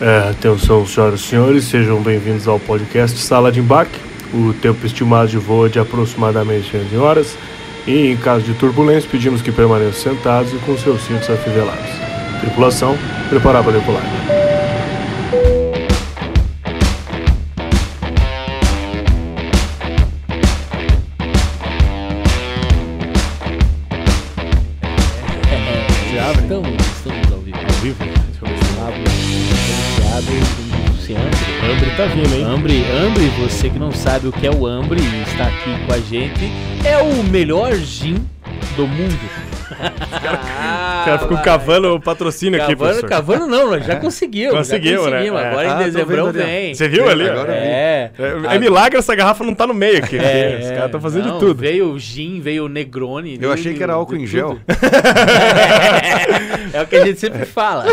É, atenção, senhoras e senhores, sejam bem-vindos ao podcast Sala de Embarque. O tempo estimado de voo é de aproximadamente 11 horas e, em caso de turbulência, pedimos que permaneçam sentados e com seus cintos afivelados. Tripulação, preparar para decolar. Tá vindo, hein? Ambre, Ambre, você que não sabe o que é o Ambre e está aqui com a gente, é o melhor gin do mundo. O cara ficou cavando o patrocínio aqui, Cavando, professor. cavando não, nós já conseguiu. Conseguiu, já né? conseguimos. É. Agora Ah, em tô dezembro vem. Você viu ali? Agora. É. É, é milagre essa garrafa não tá no meio aqui. É, Os caras estão fazendo não, de tudo. Veio o gin, veio o Negroni. Eu achei que era álcool em gel. é o que a gente sempre fala.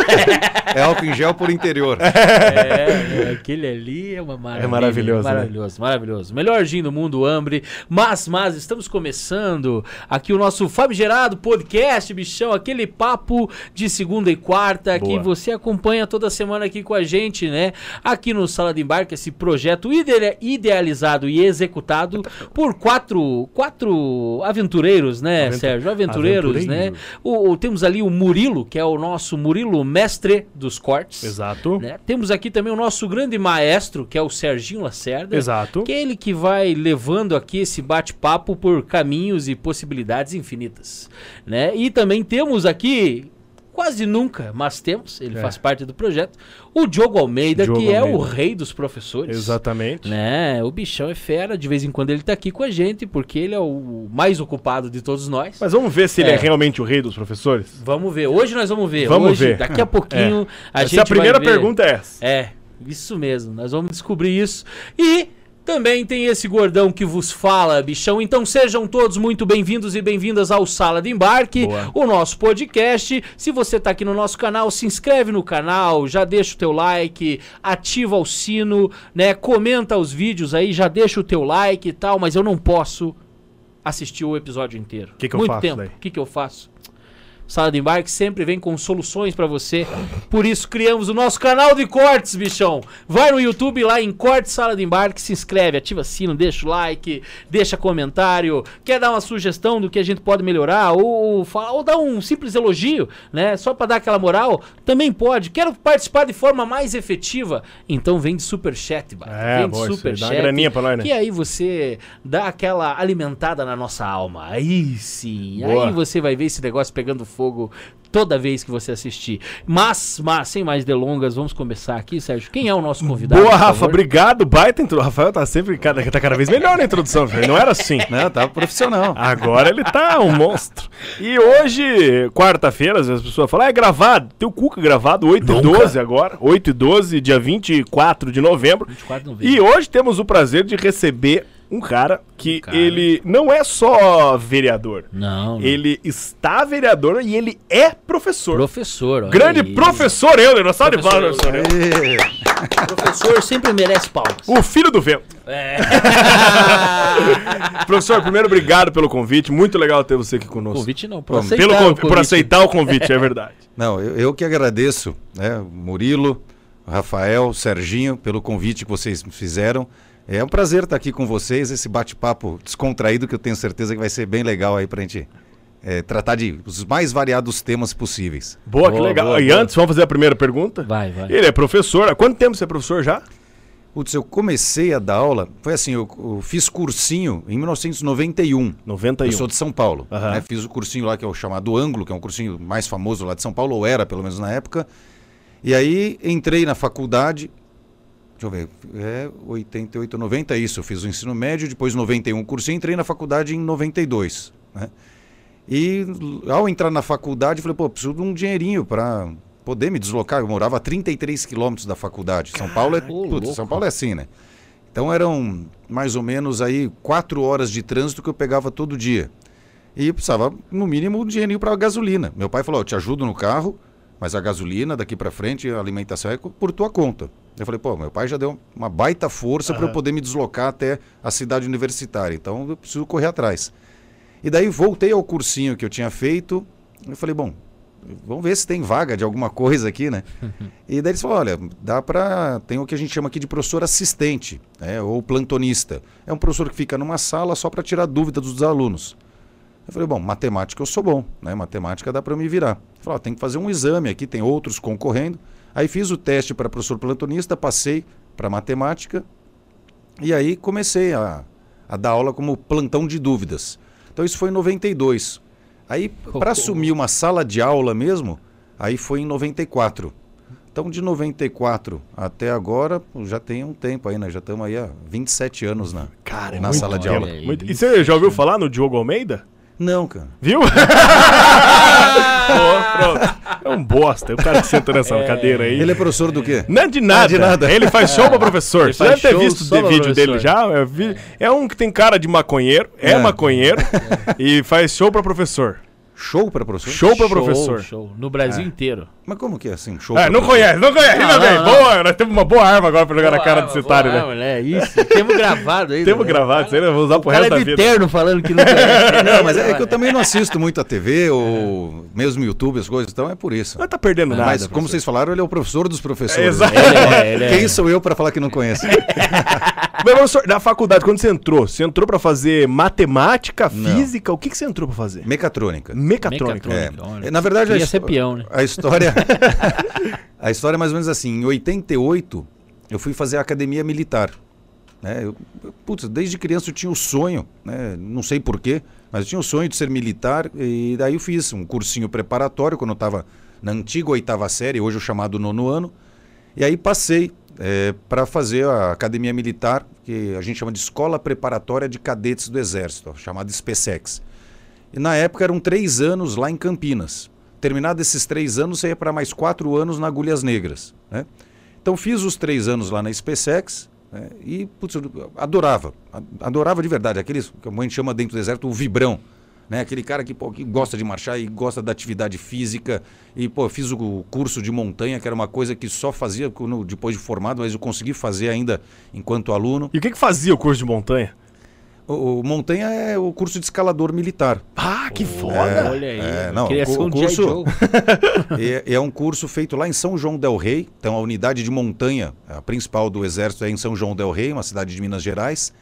É álcool em gel por interior. É, aquele ali é uma maravilha. maravilhoso, né? Maravilhoso, maravilhoso. Melhor gin do mundo, Ambre. Mas, mas, estamos começando aqui o nosso famigerado podcast, bichão. Aquele papo de segunda e quarta Boa. que você acompanha toda semana aqui com a gente, né? Aqui no Sala de Embarque, esse projeto ide- idealizado e executado por quatro, quatro aventureiros, né, Aventu- Sérgio? Aventureiros, né? Aventureiros. O, o- temos ali o Murilo, que é o nosso Murilo mestre dos cortes. Exato. né? Temos aqui também o nosso grande maestro, que é o Serginho Lacerda. Exato. Que é ele que vai levando aqui esse bate-papo por caminhos e possibilidades infinitas. Né? E também temos aqui, quase nunca, mas temos, ele É. faz parte do projeto, o Diogo Almeida, Diogo que é o Almeida. rei dos professores. Exatamente. Né? O bichão é fera, de vez em quando ele tá aqui com a gente, porque ele é o mais ocupado de todos nós. Mas vamos ver se ele é. É. realmente o rei dos professores? Vamos ver. Hoje nós vamos ver. Vamos Hoje, ver. Daqui a pouquinho a Essa gente é a primeira vai pergunta é essa. É, isso mesmo. Nós vamos descobrir isso. E também tem esse gordão que vos fala, bichão. Então sejam todos muito bem-vindos e bem-vindas ao Sala de Embarque, Boa. o nosso podcast. Se você tá aqui no nosso canal, se inscreve no canal, já deixa o teu like, ativa o sino, né? Comenta os vídeos aí, já deixa o teu like e tal, mas eu não posso assistir o episódio inteiro. Que que eu Muito faço tempo. daí? O que que eu faço? Sala de Embarque sempre vem com soluções pra você. Por isso criamos o nosso canal de cortes, bichão. Vai no YouTube lá em Cortes Sala de Embarque, se inscreve, ativa sino, deixa o like, deixa comentário. Quer dar uma sugestão do que a gente pode melhorar ou, ou, ou dar um simples elogio, né? Só pra dar aquela moral, também pode. Quero participar de forma mais efetiva, então vem de superchat, Bart. É, vem de boa, isso aí. superchat. Dá uma graninha pra nós, né? Que aí você dá aquela alimentada na nossa alma. Aí sim. Boa. Aí você vai ver esse negócio pegando fogo toda vez que você assistir. Mas, mas, sem mais delongas, vamos começar aqui, Sérgio. Quem é o nosso convidado? Boa, Rafa, obrigado. Baita intro. Rafael tá sempre cada, tá cada vez melhor na introdução, velho. Não era assim. Não, tá profissional. Agora ele tá um monstro. E hoje, quarta-feira, as pessoas falam, ah, é gravado. Tem o Cuca gravado, 8 e 12 agora. 8 e 12, dia 24 de novembro. 24 de novembro. E hoje temos o prazer de receber um cara que cara. ele não é só vereador. Não, não. Ele está vereador e ele é professor. Professor. olha Grande aí. professor Euler, não sabe de Professor palmas, professor Euler. Professor sempre merece palmas. O filho do vento. É. Professor, primeiro, obrigado pelo convite. Muito legal ter você aqui conosco. convite não, por Bom, aceitar Pelo o con- Por convite. aceitar o convite, é verdade. Não, eu, eu que agradeço, né, Murilo, Rafael, Serginho, pelo convite que vocês me fizeram. É um prazer estar aqui com vocês, esse bate-papo descontraído que eu tenho certeza que vai ser bem legal aí pra gente é, tratar de os mais variados temas possíveis. Boa, que Boa, legal. boa, e boa. antes, vamos fazer a primeira pergunta? Vai, vai. Ele é professor. Há quanto tempo você é professor já? Putz, eu comecei a dar aula, foi assim, eu, eu fiz cursinho em 1991. 91. Eu sou de São Paulo. Aham. né? Fiz o cursinho lá que é o chamado Ângulo, que é um cursinho mais famoso lá de São Paulo, ou era pelo menos na época. E aí entrei na faculdade. Deixa eu ver, é 88, 90 é isso. Eu fiz o ensino médio, depois 91 cursinho, entrei na faculdade em 92. Né? E ao entrar na faculdade, falei, pô, preciso de um dinheirinho para poder me deslocar. Eu morava a 33 quilômetros da faculdade. São Paulo é, putz. São Paulo é assim, né? Então eram mais ou menos aí quatro horas de trânsito que eu pegava todo dia. E precisava, no mínimo, um dinheirinho para gasolina. Meu pai falou: eu te ajudo no carro, mas a gasolina daqui para frente, a alimentação é por tua conta. Eu falei: pô, meu pai já deu uma baita força para eu poder me deslocar até a cidade universitária. Então eu preciso correr atrás. E daí voltei ao cursinho que eu tinha feito. Eu falei: bom, vamos ver se tem vaga de alguma coisa aqui, né? e daí eles falaram, olha, dá para tem o que a gente chama aqui de professor assistente, né? ou plantonista. É um professor que fica numa sala só para tirar dúvidas dos alunos. Eu falei, bom, matemática eu sou bom, né? Matemática dá para me virar. Falei, tem que fazer um exame aqui, tem outros concorrendo. Aí fiz o teste para professor plantonista, passei para matemática e aí comecei a, a dar aula como plantão de dúvidas. Então isso foi em 92. Aí para assumir uma sala de aula mesmo, aí foi em 94. Então de 94 até agora, já tem um tempo aí, né? Já estamos aí há 27 anos na, Cara, é na sala de aula. Muito- E você já ouviu falar no Diogo Almeida? Não, cara. Viu? Pô, pronto. É um bosta. É o cara que senta nessa cadeira aí. Ele é professor do quê? Não é de nada. de nada. Ele faz show pra professor. Ele Você deve ter visto o vídeo dele já. É, é um que tem cara de maconheiro, é, É. maconheiro e faz show pra professor. Show para professor? Show pra professor. Show. No Brasil inteiro. Mas como que é assim? Show É, pra não professor? conhece, não conhece. Não, Ainda bem. não, não. Boa, nós temos uma boa arma agora pra jogar na cara Boa, desse otário, boa, né? É isso. Temos gravado aí. Temos gravado, isso aí vamos usar pro O cara resto é da vida. terno falando que não conhece. Não, mas é que eu também não assisto muito a TV ou mesmo YouTube, as coisas, então é por isso. Não tá perdendo nada. Mas como vocês falaram, ele é o professor dos professores. É, exato. Ele é, ele é. Quem sou eu para falar que não conhece? Mas, professor, na faculdade, quando você entrou, você entrou pra fazer matemática, Não. física? O que, que você entrou pra fazer? Mecatrônica. Mecatrônica. É. Mecatrônica. Na verdade, a, Queria ser peão, né? a história. a história é mais ou menos assim. Em 88, eu fui fazer a academia militar. Né? Eu, putz, desde criança eu tinha o sonho, né? não sei porquê, mas eu tinha o sonho de ser militar. E daí eu fiz um cursinho preparatório quando eu estava na antiga oitava série, hoje o chamado nono ano. E aí passei para fazer a academia militar, que a gente chama de Escola Preparatória de Cadetes do Exército, chamada SPSEX. Na época eram três anos lá em Campinas. Terminado esses três anos, você ia para mais quatro anos na Agulhas Negras. Né? Então fiz os três anos lá na SpaceX né? e putz, adorava. Adorava de verdade. Aqueles que a mãe chama dentro do exército o vibrão. Né? Aquele cara que, pô, que gosta de marchar e gosta da atividade física. E pô, fiz o curso de montanha, que era uma coisa que só fazia depois de formado, mas eu consegui fazer ainda enquanto aluno. E o que, que fazia o curso de montanha? O, o montanha é o curso de escalador militar. Ah, que foda! Olha aí. é, eu não, queria o- ser o um curso- é, é um curso feito lá em São João del Rei. Então, a unidade de montanha, a principal do Exército, é em São João del Rei, uma cidade de Minas Gerais.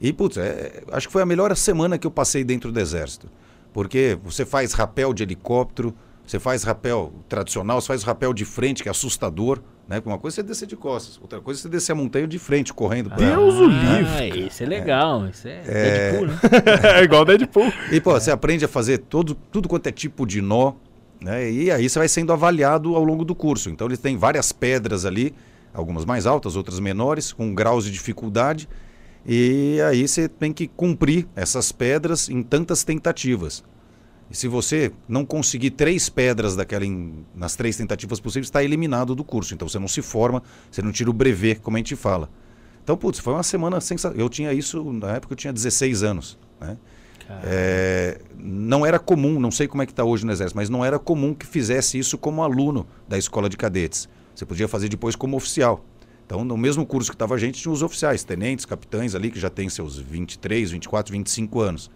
E, putz, é- acho que foi a melhor semana que eu passei dentro do Exército. Porque você faz rapel de helicóptero, você faz rapel tradicional, você faz rapel de frente, que é assustador. Né? Porque Uma coisa é você descer de costas, outra coisa é você descer a montanha de frente, correndo. pra. Deus o Ah, livre. isso é legal. Isso é, Deadpool, né? é igual o Deadpool. E, pô, você aprende a fazer todo, tudo quanto é tipo de nó, né? E aí você vai sendo avaliado ao longo do curso. Então, eles têm várias pedras ali, algumas mais altas, outras menores, com graus de dificuldade. E aí você tem que cumprir essas pedras em tantas tentativas. E se você não conseguir três pedras daquela em- nas três tentativas possíveis, está eliminado do curso. Então você não se forma, você não tira o brevet, como a gente fala. Então, putz, foi uma semana sensacional. Eu tinha isso, na época eu tinha 16 anos. Né? É, não era comum, não sei como é que está hoje no Exército, mas não era comum que fizesse isso como aluno da escola de cadetes. Você podia fazer depois como oficial. Então, no mesmo curso que estava a gente, tinha os oficiais, tenentes, capitães ali, que já têm seus 23, 24, 25 anos.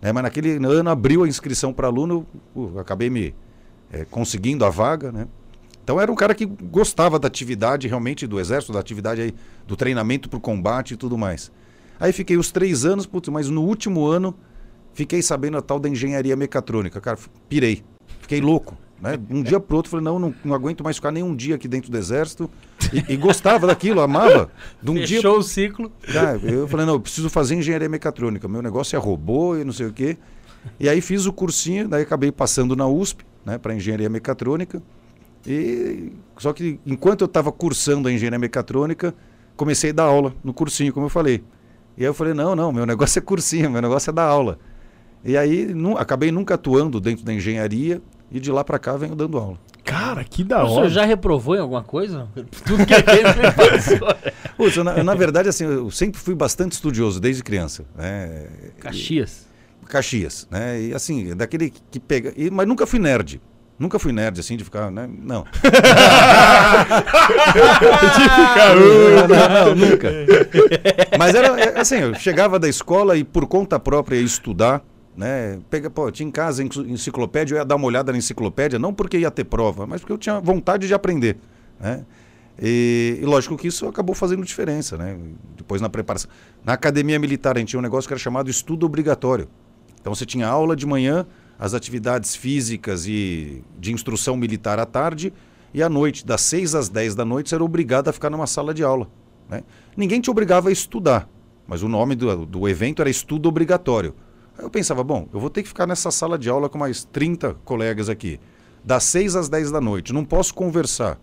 Né? Mas naquele ano abriu a inscrição para aluno, uh, acabei me eh, conseguindo a vaga. Né? Então, era um cara que gostava da atividade realmente do Exército, da atividade aí, do treinamento para o combate e tudo mais. Aí fiquei os três anos, putz, mas no último ano fiquei sabendo a tal da engenharia mecatrônica. Cara, pirei. Fiquei louco. Né? Um dia pro outro, falei, não, não, não aguento mais ficar nem um dia aqui dentro do exército. E, e gostava daquilo, amava. De um dia Fechou o ciclo. Cara, eu falei, não, eu preciso fazer engenharia mecatrônica. Meu negócio é robô e não sei o quê. E aí fiz o cursinho, daí acabei passando na USP, né, para engenharia mecatrônica. E só que enquanto eu estava cursando a engenharia mecatrônica, comecei a dar aula no cursinho, como eu falei. E aí eu falei, não, não, meu negócio é cursinho, meu negócio é dar aula. E aí nu- acabei nunca atuando dentro da engenharia e de lá para cá venho dando aula. Cara, que da O senhor hora. já reprovou em alguma coisa? Tudo que ele ele passou. Putz, eu, na, na verdade, assim, eu sempre fui bastante estudioso desde criança. Né? Caxias. Caxias, né? E assim, daquele que pega. e- mas nunca fui nerd. Nunca fui nerd, assim, de ficar, né? Não. não, não, não, nunca. Mas era é, assim, eu chegava da escola e por conta própria ia estudar, Né? Pega, pô, tinha em casa enciclopédia, eu ia dar uma olhada na enciclopédia, não porque ia ter prova, mas porque eu tinha vontade de aprender. Né? E, e, lógico que isso acabou fazendo diferença, né? Depois na preparação. Na academia militar a gente tinha um negócio que era chamado estudo obrigatório. Então você tinha aula de manhã, as atividades físicas e de instrução militar à tarde, e à noite, das 6 às 10 da noite, você era obrigado a ficar numa sala de aula. Né? Ninguém te obrigava a estudar, mas o nome do, do evento era estudo obrigatório. Aí eu pensava, bom, eu vou ter que ficar nessa sala de aula com mais 30 colegas aqui, das 6 às 10 da noite, não posso conversar.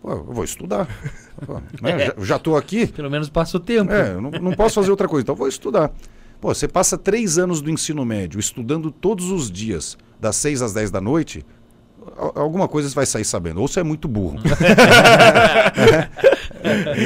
Pô, eu vou estudar. Pô, né? é. Já estou aqui. Pelo menos passa o tempo. É, não, não posso fazer outra coisa, então vou estudar. Pô, você passa três anos do ensino médio estudando todos os dias, das 6 às 10 da noite, alguma coisa você vai sair sabendo. Ou você é muito burro.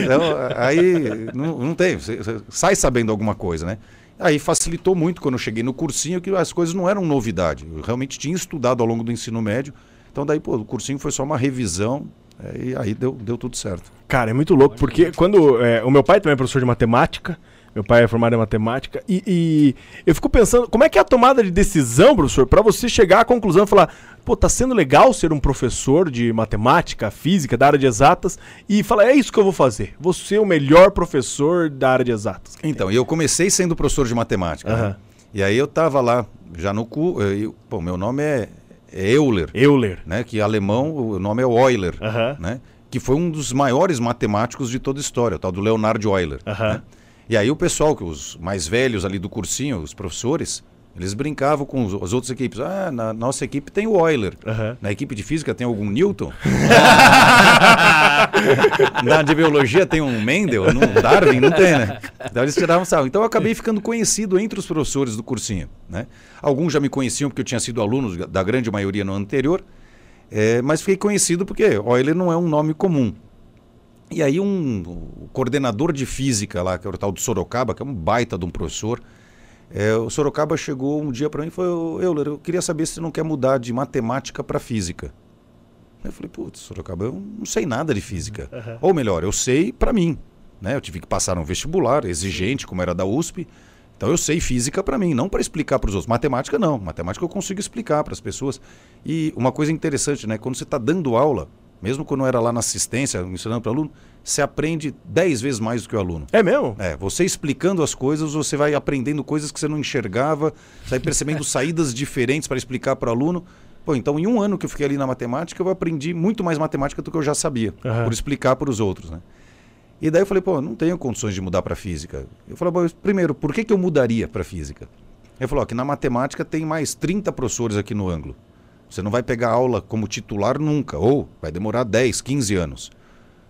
então, aí não, não tem. Você, você sai sabendo alguma coisa, né? Aí facilitou muito quando eu cheguei no cursinho, que as coisas não eram novidade. Eu realmente tinha estudado ao longo do ensino médio. Então daí, pô, o cursinho foi só uma revisão é, e aí deu, deu tudo certo. Cara, é muito louco, porque quando. É, o meu pai também é professor de matemática. Meu pai é formado em matemática. E, e, eu fico pensando, como é que é a tomada de decisão, professor, para você chegar à conclusão e falar, pô, tá sendo legal ser um professor de matemática, física, da área de exatas, e falar, é isso que eu vou fazer. Vou ser o melhor professor da área de exatas. Então, eu comecei sendo professor de matemática. Uhum. Né? E aí eu tava lá, já no cu. Eu, pô, meu nome é é Euler. Euler. Né, que em alemão o nome é Euler. Né, que foi um dos maiores matemáticos de toda a história, o tal do Leonard Euler. Né? E aí o pessoal, que os mais velhos ali do cursinho, os professores, eles brincavam com as outras equipes. Ah, na nossa equipe tem o Euler. Uhum. Na equipe de física tem algum Newton. na de biologia tem um Mendel. No Darwin não tem, né? Então eles tiravam sal. Então eu acabei ficando conhecido entre os professores do cursinho. Né? Alguns já me conheciam porque eu tinha sido aluno da grande maioria no ano anterior. É, mas fiquei conhecido porque Euler não é um nome comum. E aí um coordenador de física lá, que é o tal do Sorocaba, que é um baita de um professor, é, o Sorocaba chegou um dia para mim e falou: Euler, eu queria saber se você não quer mudar de matemática para física. Eu falei: Putz, Sorocaba, eu não sei nada de física. Uhum. Ou melhor, eu sei para mim. Né? Eu tive que passar um vestibular exigente, como era da USP. Então eu sei física para mim, não para explicar para os outros. Matemática não. Matemática eu consigo explicar para as pessoas. E uma coisa interessante, né? Quando você está dando aula, mesmo quando eu era lá na assistência, ensinando para aluno, você aprende dez vezes mais do que o aluno. É mesmo? É, você explicando as coisas, você vai aprendendo coisas que você não enxergava, você vai percebendo saídas diferentes para explicar para o aluno. Pô, então em um ano que eu fiquei ali na matemática, eu aprendi muito mais matemática do que eu já sabia, uhum. por explicar para os outros, né? E daí eu falei, pô, não tenho condições de mudar para física. Eu falei, primeiro, por que, que eu mudaria para física? Ele falou, ó, que na matemática tem mais 30 professores aqui no ângulo. Você não vai pegar aula como titular nunca, ou vai demorar 10, 15 anos.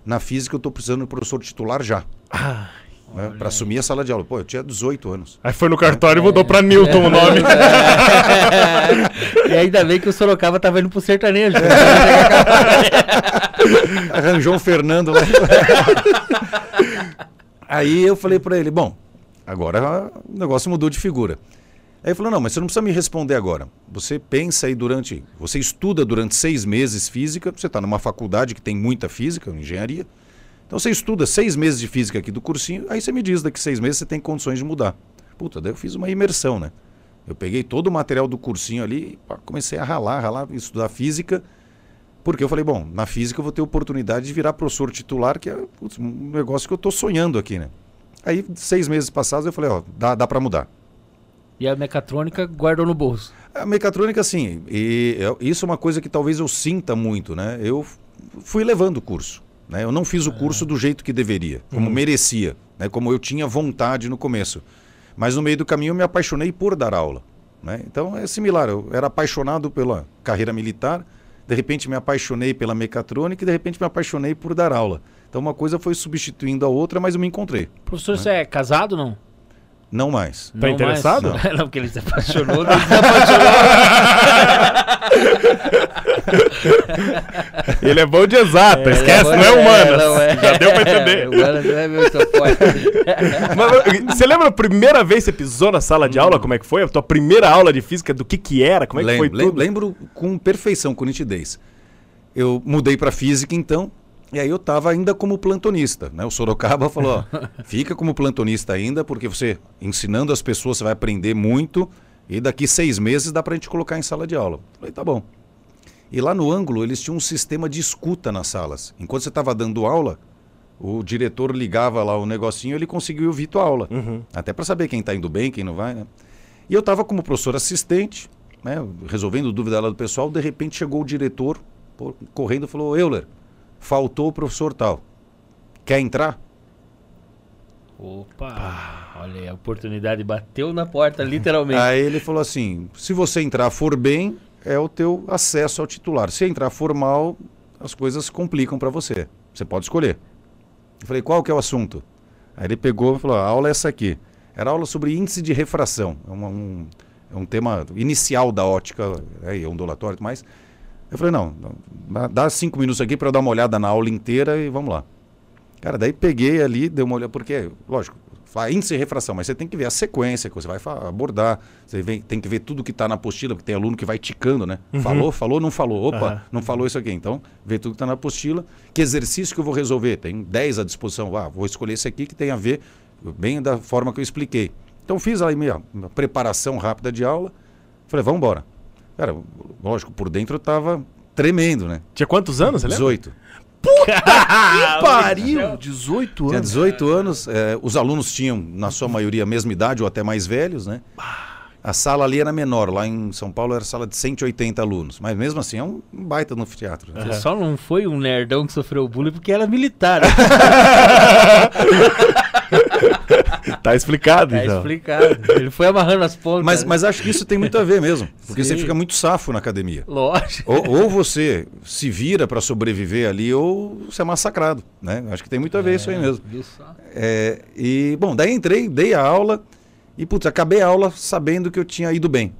Na física eu estou precisando de professor titular já. Ah, né, para assumir a sala de aula. Pô, eu tinha 18 anos. Aí foi no cartório é. e mudou para Newton é. o nome. e ainda bem que o Sorocaba estava indo pro sertanejo. Arranjou um Fernando lá. Aí eu falei para ele, bom, agora o negócio mudou de figura. Aí ele falou: não, mas você não precisa me responder agora. Você pensa aí durante. Você estuda durante seis meses física, você está numa faculdade que tem muita física, engenharia. Então você estuda seis meses de física aqui do cursinho, aí você me diz daqui seis meses você tem condições de mudar. Puta, daí eu fiz uma imersão, né? Eu peguei todo o material do cursinho ali, pá, comecei a ralar, ralar, estudar física, porque eu falei, bom, na física eu vou ter oportunidade de virar professor titular, que é putz, um negócio que eu estou sonhando aqui, né? Aí, seis meses passados, eu falei, ó, dá, dá para mudar. E a mecatrônica guardou no bolso. A mecatrônica, sim. E eu, isso é uma coisa que talvez eu sinta muito, né? Eu fui levando o curso. Né? Eu não fiz o curso do jeito que deveria, como uhum. merecia, né? como eu tinha vontade no começo. Mas no meio do caminho eu me apaixonei por dar aula. Né? Então é similar. Eu era apaixonado pela carreira militar, de repente me apaixonei pela mecatrônica e de repente me apaixonei por dar aula. Então uma coisa foi substituindo a outra, mas eu me encontrei. Professor, né? você é casado não? Não mais. Tá não interessado? Mais. Não. não, porque ele se apaixonou, ele se apaixonou. ele é bom de exata, é, esquece, é não é humano. É, é. Já deu pra entender. Humano não é meu Mas, Você lembra a primeira vez que você pisou na sala de aula? Como é que foi? A tua primeira aula de física, do que que era? Como é que foi tudo? Lembro com perfeição, com nitidez. Eu mudei para física, então, e aí eu estava ainda como plantonista, né? O Sorocaba falou, ó, fica como plantonista ainda, porque você, ensinando as pessoas, você vai aprender muito E daqui seis meses dá para a gente colocar em sala de aula. Falei, tá bom. E lá no ângulo eles tinham um sistema de escuta nas salas. Enquanto você estava dando aula, o diretor ligava lá o negocinho ele conseguiu ouvir tua aula. Uhum. Até para saber quem está indo bem, quem não vai, né? E eu estava como professor assistente, né, resolvendo dúvida lá do pessoal, de repente chegou o diretor pô, correndo e falou, Euler, faltou o professor tal. Quer entrar? Opa! Olha aí, a oportunidade bateu na porta, literalmente. Aí ele falou assim: se você entrar for bem, é o teu acesso ao titular. Se entrar for mal, as coisas complicam para você. Você pode escolher. Eu falei: qual que é o assunto? Aí ele pegou e falou: a aula é essa aqui. Era aula sobre índice de refração. É, uma, um, é um tema inicial da ótica, é, ondulatório e tudo mais. Eu falei: não, dá cinco minutos aqui para eu dar uma olhada na aula inteira e vamos lá. Cara, daí peguei ali, dei uma olhada, porque, lógico, índice de refração, mas você tem que ver a sequência que você vai abordar, você vem, tem que ver tudo que está na apostila, porque tem aluno que vai ticando, né? Uhum. Falou, falou, não falou. Opa, Uhum. não falou isso aqui. Então, vê tudo que está na apostila. Que exercício que eu vou resolver? Tem 10 à disposição. Ah, vou escolher esse aqui que tem a ver bem da forma que eu expliquei. Então, fiz aí minha, minha preparação rápida de aula. Falei, vamos embora. Cara, lógico, por dentro eu estava tremendo, né? Tinha quantos anos, você lembra? 18. Que pariu! 18 Tinha anos. 18 anos, eh, os alunos tinham, na sua maioria, a mesma idade ou até mais velhos, né? A sala ali era menor, lá em São Paulo era sala de 180 alunos, mas mesmo assim é um baita no anfiteatro. né? Você só não foi um nerdão que sofreu bullying porque era militar. Tá explicado, Tá então. explicado. Ele foi amarrando as pontas. Mas, mas acho que isso tem muito a ver mesmo, porque Sim. você fica muito safo na academia. Lógico. Ou, ou você se vira para sobreviver ali, ou você é massacrado, né? Acho que tem muito a ver isso aí mesmo. É, e, bom, daí entrei, dei a aula e, putz, acabei a aula sabendo que eu tinha ido bem.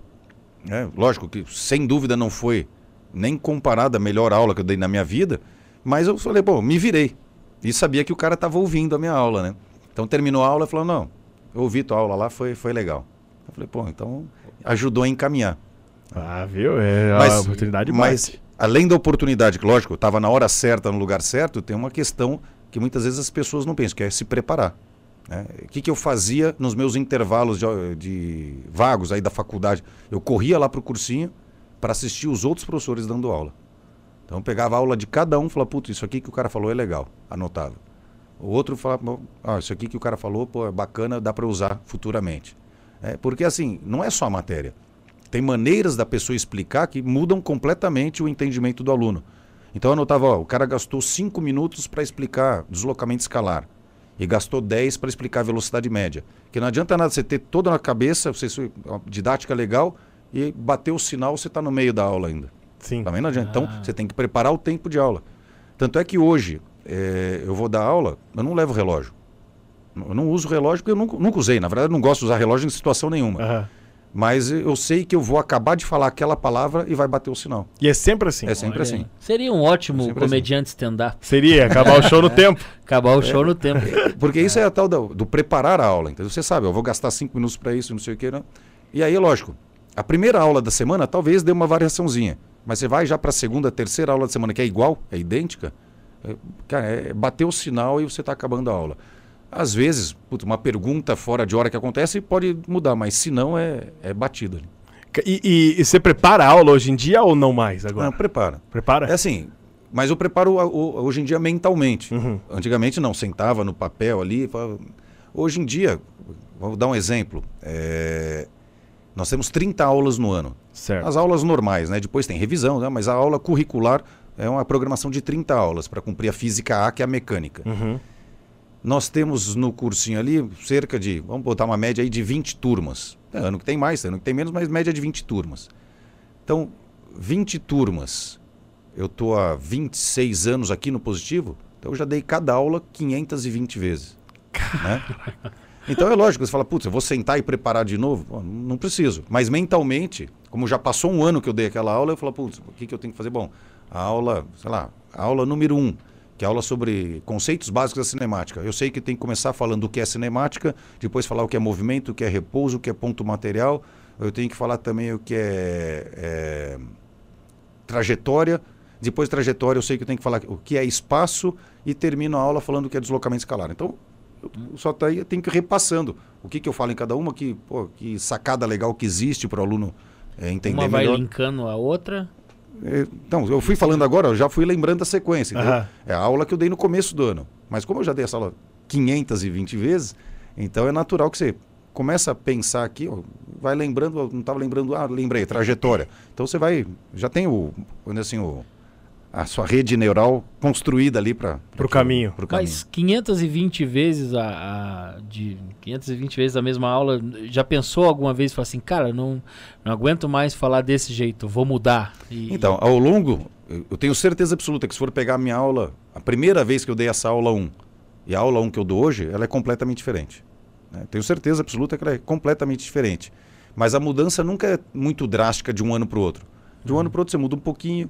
É, lógico que, sem dúvida, não foi nem comparada a melhor aula que eu dei na minha vida, mas eu falei, bom, me virei. E sabia que o cara estava ouvindo a minha aula, né? Então terminou a aula e falou, não, eu ouvi tua aula lá, foi, foi legal. Eu falei, pô, então ajudou a encaminhar. Ah, viu? É a Mas- oportunidade Mas, bate. além da oportunidade, que lógico, eu estava na hora certa, no lugar certo, tem uma questão que muitas vezes as pessoas não pensam, que é se preparar. né? O que, que eu fazia nos meus intervalos de, de vagos aí da faculdade? Eu corria lá para o cursinho para assistir os outros professores dando aula. Então eu pegava a aula de cada um e falava, putz, isso aqui que o cara falou é legal, anotava. O outro falava, ah, isso aqui que o cara falou, pô, é bacana, dá para usar futuramente. É, porque assim, não é só a matéria. Tem maneiras da pessoa explicar que mudam completamente o entendimento do aluno. Então eu anotava, ó, o cara gastou 5 minutos para explicar deslocamento escalar e gastou 10 para explicar velocidade média. Que não adianta nada você ter toda na cabeça, você didática legal e bater o sinal, você está no meio da aula ainda. Sim. Também não adianta. Então Ah. você tem que preparar o tempo de aula. Tanto é que hoje eh, eu vou dar aula, eu não levo relógio. Eu não uso relógio porque eu nunca, nunca usei. Na verdade, eu não gosto de usar relógio em situação nenhuma. Aham. Mas eu sei que eu vou acabar de falar aquela palavra e vai bater o sinal. E é sempre assim. É sempre Olha assim. Seria um ótimo Sempre comediante stand-up. Seria acabar o show no tempo. Acabar o show no tempo. Porque isso é a tal do, do preparar a aula. Então você sabe, eu vou gastar cinco minutos para isso, não sei o que. Né? E aí, lógico, a primeira aula da semana talvez dê uma variaçãozinha. Mas você vai já para a segunda, terceira aula da semana, que é igual, é idêntica. É, cara, é bater o sinal e você está acabando a aula. Às vezes, putz, uma pergunta fora de hora que acontece pode mudar, mas se não, é, é batido. ali. E, e- e você prepara a aula hoje em dia ou não mais agora? Não, prepara. Prepara? É assim, mas eu preparo hoje em dia mentalmente. Uhum. Antigamente não, sentava no papel ali. falava- Hoje em dia, vou dar um exemplo. é, Nós temos 30 aulas no ano. Certo. As aulas normais, né? Depois tem revisão, né? mas a aula curricular é uma programação de 30 aulas para cumprir a física A, que é a mecânica. Uhum. Nós temos no cursinho ali cerca de, vamos botar uma média aí de 20 turmas. Tem ano que tem mais, ano que tem menos, mas média de 20 turmas. Então, 20 turmas. Eu estou há 26 anos aqui no Positivo, então eu já dei cada aula 520 vezes. Né? Então é lógico, você fala, putz, eu vou sentar e preparar de novo? Não preciso. Mas mentalmente, como já passou um ano que eu dei aquela aula, eu falo, putz, o que, que eu tenho que fazer? Bom, a aula, sei lá, a aula número um, que é a aula sobre conceitos básicos da cinemática. Eu sei que tem que começar falando o que é cinemática, depois falar o que é movimento, o que é repouso, o que é ponto material. Eu tenho que falar também o que é, é trajetória. Depois de trajetória, eu sei que eu tenho que falar o que é espaço e termino a aula falando o que é deslocamento escalar. Então, Eu só tá aí, eu tenho que ir repassando. O que, que eu falo em cada uma, que, pô, que sacada legal que existe para o aluno é, entender Uma vai melhor. linkando a outra. Então, eu fui falando agora, eu já fui lembrando a sequência. Aham. É a aula que eu dei no começo do ano. Mas como eu já dei essa aula 520 vezes, então é natural que você começa a pensar aqui, ó, vai lembrando, não estava lembrando, ah, lembrei, trajetória. Então você vai, já tem o, assim, o, a sua rede neural construída ali para Pro caminho. Pro caminho. Mas 520 vezes a, a- de 520 vezes a mesma aula, já pensou alguma vez falou assim, cara, não, não aguento mais falar desse jeito, vou mudar. E- Então, ao longo, eu tenho certeza absoluta que se for pegar a minha aula, a primeira vez que eu dei essa aula 1 e a aula 1 que eu dou hoje, ela é completamente diferente. né? Tenho certeza absoluta que ela é completamente diferente. Mas a mudança nunca é muito drástica de um ano para o outro. De um ano para o outro você muda um pouquinho.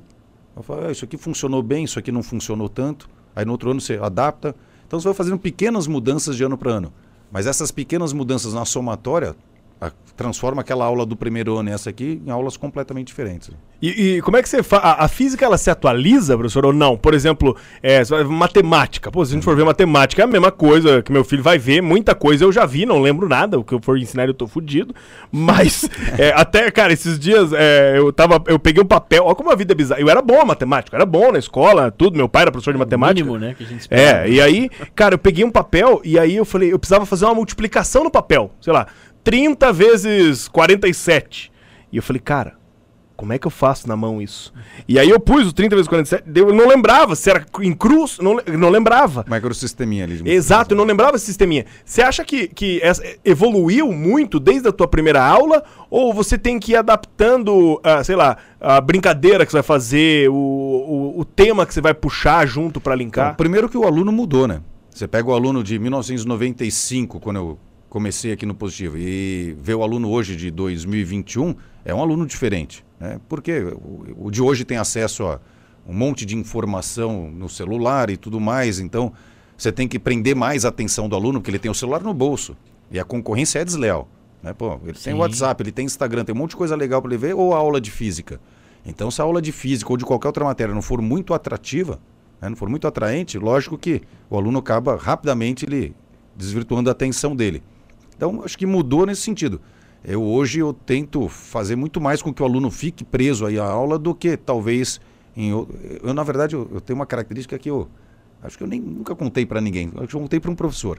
Eu falo, ah, isso aqui funcionou bem, isso aqui não funcionou tanto. Aí no outro ano você adapta. Então você vai fazendo pequenas mudanças de ano para ano. Mas essas pequenas mudanças na somatória a- transforma aquela aula do primeiro ano e essa aqui em aulas completamente diferentes. E, e como é que você faz? A, a física ela se atualiza, professor, ou não? Por exemplo, é, matemática. Pô, se a gente for ver matemática, é a mesma coisa que meu filho vai ver. Muita coisa eu já vi, não lembro nada. O que eu for ensinar eu tô fudido. Mas, é, até, cara, esses dias é, eu tava. Eu peguei um papel. Olha como a vida é bizarra. Eu era bom em matemática, eu era bom na escola, tudo. Meu pai era professor de matemática. mínimo, né, que a gente espera. É, e aí, cara, eu peguei um papel e aí eu falei, eu precisava fazer uma multiplicação no papel. Sei lá, 30 vezes 47. E eu falei, cara, como é que eu faço na mão isso? E aí eu pus o 30 vezes 47, eu não lembrava se era em cruz, não, não lembrava. Microsisteminha ali. Exato, eu não lembrava esse sisteminha. Você acha que, que essa- evoluiu muito desde a tua primeira aula? Ou você tem que ir adaptando, ah, sei lá, a brincadeira que você vai fazer, o, o, o tema que você vai puxar junto pra Então, linkar? primeiro que o aluno mudou, né? Você pega o aluno de 1995, quando eu comecei aqui no Positivo, e vê o aluno hoje de 2021, é um aluno diferente. Né? Porque o, o de hoje tem acesso a um monte de informação no celular e tudo mais, então você tem que prender mais a atenção do aluno, porque ele tem o celular no bolso. E a concorrência é desleal. Né? Pô, ele tem Sim. WhatsApp, ele tem Instagram, tem um monte de coisa legal para ele ver, ou a aula de física. Então, se a aula de física ou de qualquer outra matéria não for muito atrativa, né, não for muito atraente, lógico que o aluno acaba rapidamente ele desvirtuando a atenção dele. Então, acho que mudou nesse sentido. Eu hoje eu tento fazer muito mais com que o aluno fique preso aí à aula do que talvez em eu na verdade eu, eu tenho uma característica que eu acho que eu nem nunca contei para ninguém, acho que eu contei para um professor.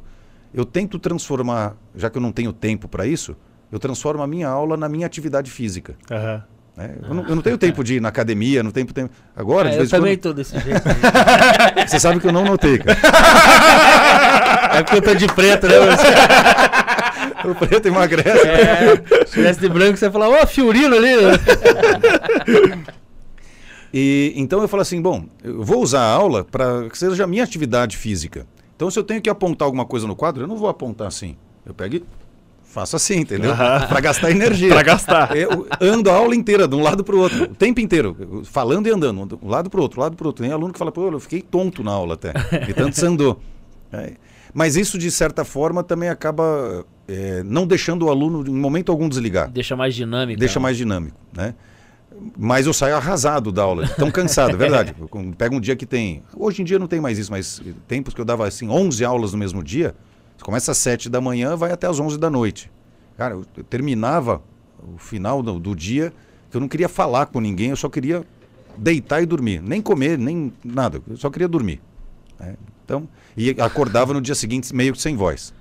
Eu tento transformar, já que eu não tenho tempo para isso, eu transformo a minha aula na minha atividade física. Aham. né? Eu, não, eu não tenho tempo de ir na academia, não tenho tempo. Agora, É, de eu vez em quando- também tô desse jeito. você sabe que eu não notei, cara. é porque eu tô de preto, né? O preto emagrece. É, se tivesse de branco, você ia falar, ó, Fiorino ali. E então eu falo assim, bom, eu vou usar a aula para que seja a minha atividade física. Então se eu tenho que apontar alguma coisa no quadro, eu não vou apontar assim. Eu pego e faço assim, entendeu? Para gastar energia. Pra gastar. Eu ando a aula inteira, de um lado para o outro, o tempo inteiro, falando e andando, de um lado para o outro, lado para o outro. Tem aluno que fala, pô, eu fiquei tonto na aula até, e tanto você andou. É, Mas isso, de certa forma, também acaba é, não deixando o aluno, em momento algum, desligar. Deixa mais dinâmico. Deixa mais dinâmico, né? Mas eu saio arrasado da aula, tão cansado, é verdade. Eu pego um dia que tem. Hoje em dia não tem mais isso, mas tempos que eu dava assim 11 aulas no mesmo dia. Você começa às 7 da manhã, vai até às 11 da noite. Cara, eu, eu terminava o final do, do dia que eu não queria falar com ninguém, eu só queria deitar e dormir, nem comer, nem nada, eu só queria dormir. né? Então, e acordava no dia seguinte meio que sem voz.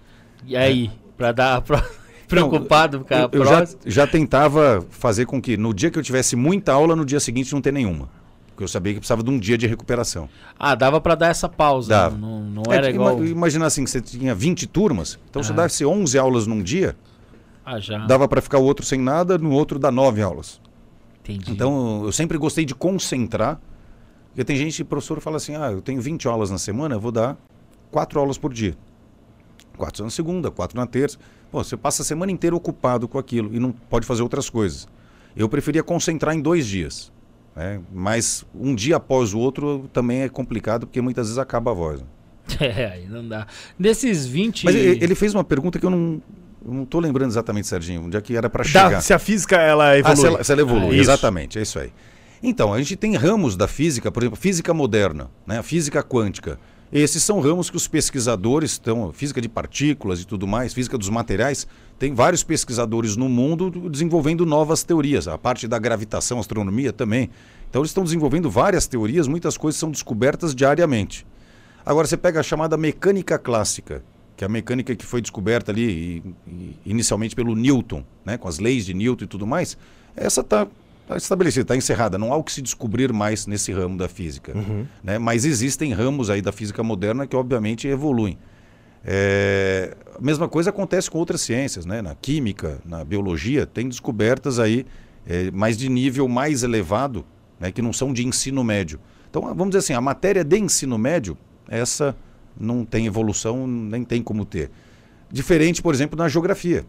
E aí, pra dar pro- preocupado, ficar Eu, eu já, já tentava fazer com que no dia que eu tivesse muita aula, no dia seguinte não ter nenhuma. Porque eu sabia que precisava de um dia de recuperação. Ah, dava pra dar essa pausa. Dava. Não, não É, era ima- igual. Imagina assim, que você tinha 20 turmas, então se Ah. desse 11 aulas num dia, Ah, já. dava para ficar o outro sem nada, no outro dá 9 aulas. Entendi. Então eu sempre gostei de concentrar, porque tem gente, professor fala assim, ah, eu tenho 20 aulas na semana, eu vou dar 4 aulas por dia. 4 na segunda, 4 na terça. Pô, você passa a semana inteira ocupado com aquilo e não pode fazer outras coisas. Eu preferia concentrar em dois dias. né? Mas um dia após o outro também é complicado, porque muitas vezes acaba a voz. né? É, aí não dá. Desses 20. Mas ele fez uma pergunta que eu não, eu não tô lembrando exatamente, Serginho, onde é que era para chegar. se a física ela Ah, evolui. se ela, se ela evolui, Ah, exatamente, é isso aí. Então, a gente tem ramos da física, por exemplo, física moderna, né? a física quântica. Esses são ramos que os pesquisadores estão, física de partículas e tudo mais, física dos materiais, tem vários pesquisadores no mundo desenvolvendo novas teorias. A parte da gravitação, astronomia também. Então eles estão desenvolvendo várias teorias, muitas coisas são descobertas diariamente. Agora você pega a chamada mecânica clássica, que é a mecânica que foi descoberta ali inicialmente pelo Newton, né, com as leis de Newton e tudo mais. Essa está tá estabelecida, está encerrada. Não há o que se descobrir mais nesse ramo da física. Uhum. Né? Mas existem ramos aí da física moderna que obviamente evoluem. É, a mesma coisa acontece com outras ciências, né? na química, na biologia, tem descobertas aí é, mais de nível mais elevado, né? que não são de ensino médio. Então, vamos dizer assim, a matéria de ensino médio, essa não tem evolução, nem tem como ter. Diferente, por exemplo, na geografia.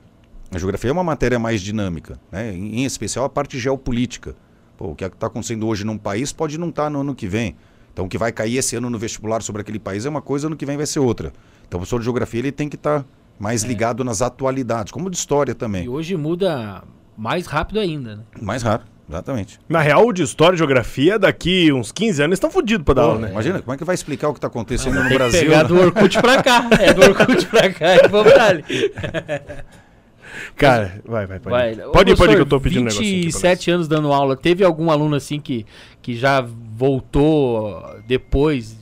A geografia é uma matéria mais dinâmica, né? em, em especial a parte geopolítica. Pô, o que está acontecendo hoje num país pode não estar tá no ano que vem. Então, o que vai cair esse ano no vestibular sobre aquele país é uma coisa, ano que vem vai ser outra. Então, o professor de geografia ele tem que estar tá mais é. ligado nas atualidades, como de história também. E hoje muda mais rápido ainda, né? Mais rápido, exatamente. Na real, de história e geografia, daqui uns 15 anos estão fodidos para dar aula, né? Imagina, como é que vai explicar o que está acontecendo ah, no Brasil? Pegar né? do Orkut para cá. É do Orkut para cá e vamos ali. Cara, vai, vai, pode. Vai. Pode ir, pode ir que eu tô pedindo 27 um 27 anos dando aula. Teve algum aluno assim que, que já voltou depois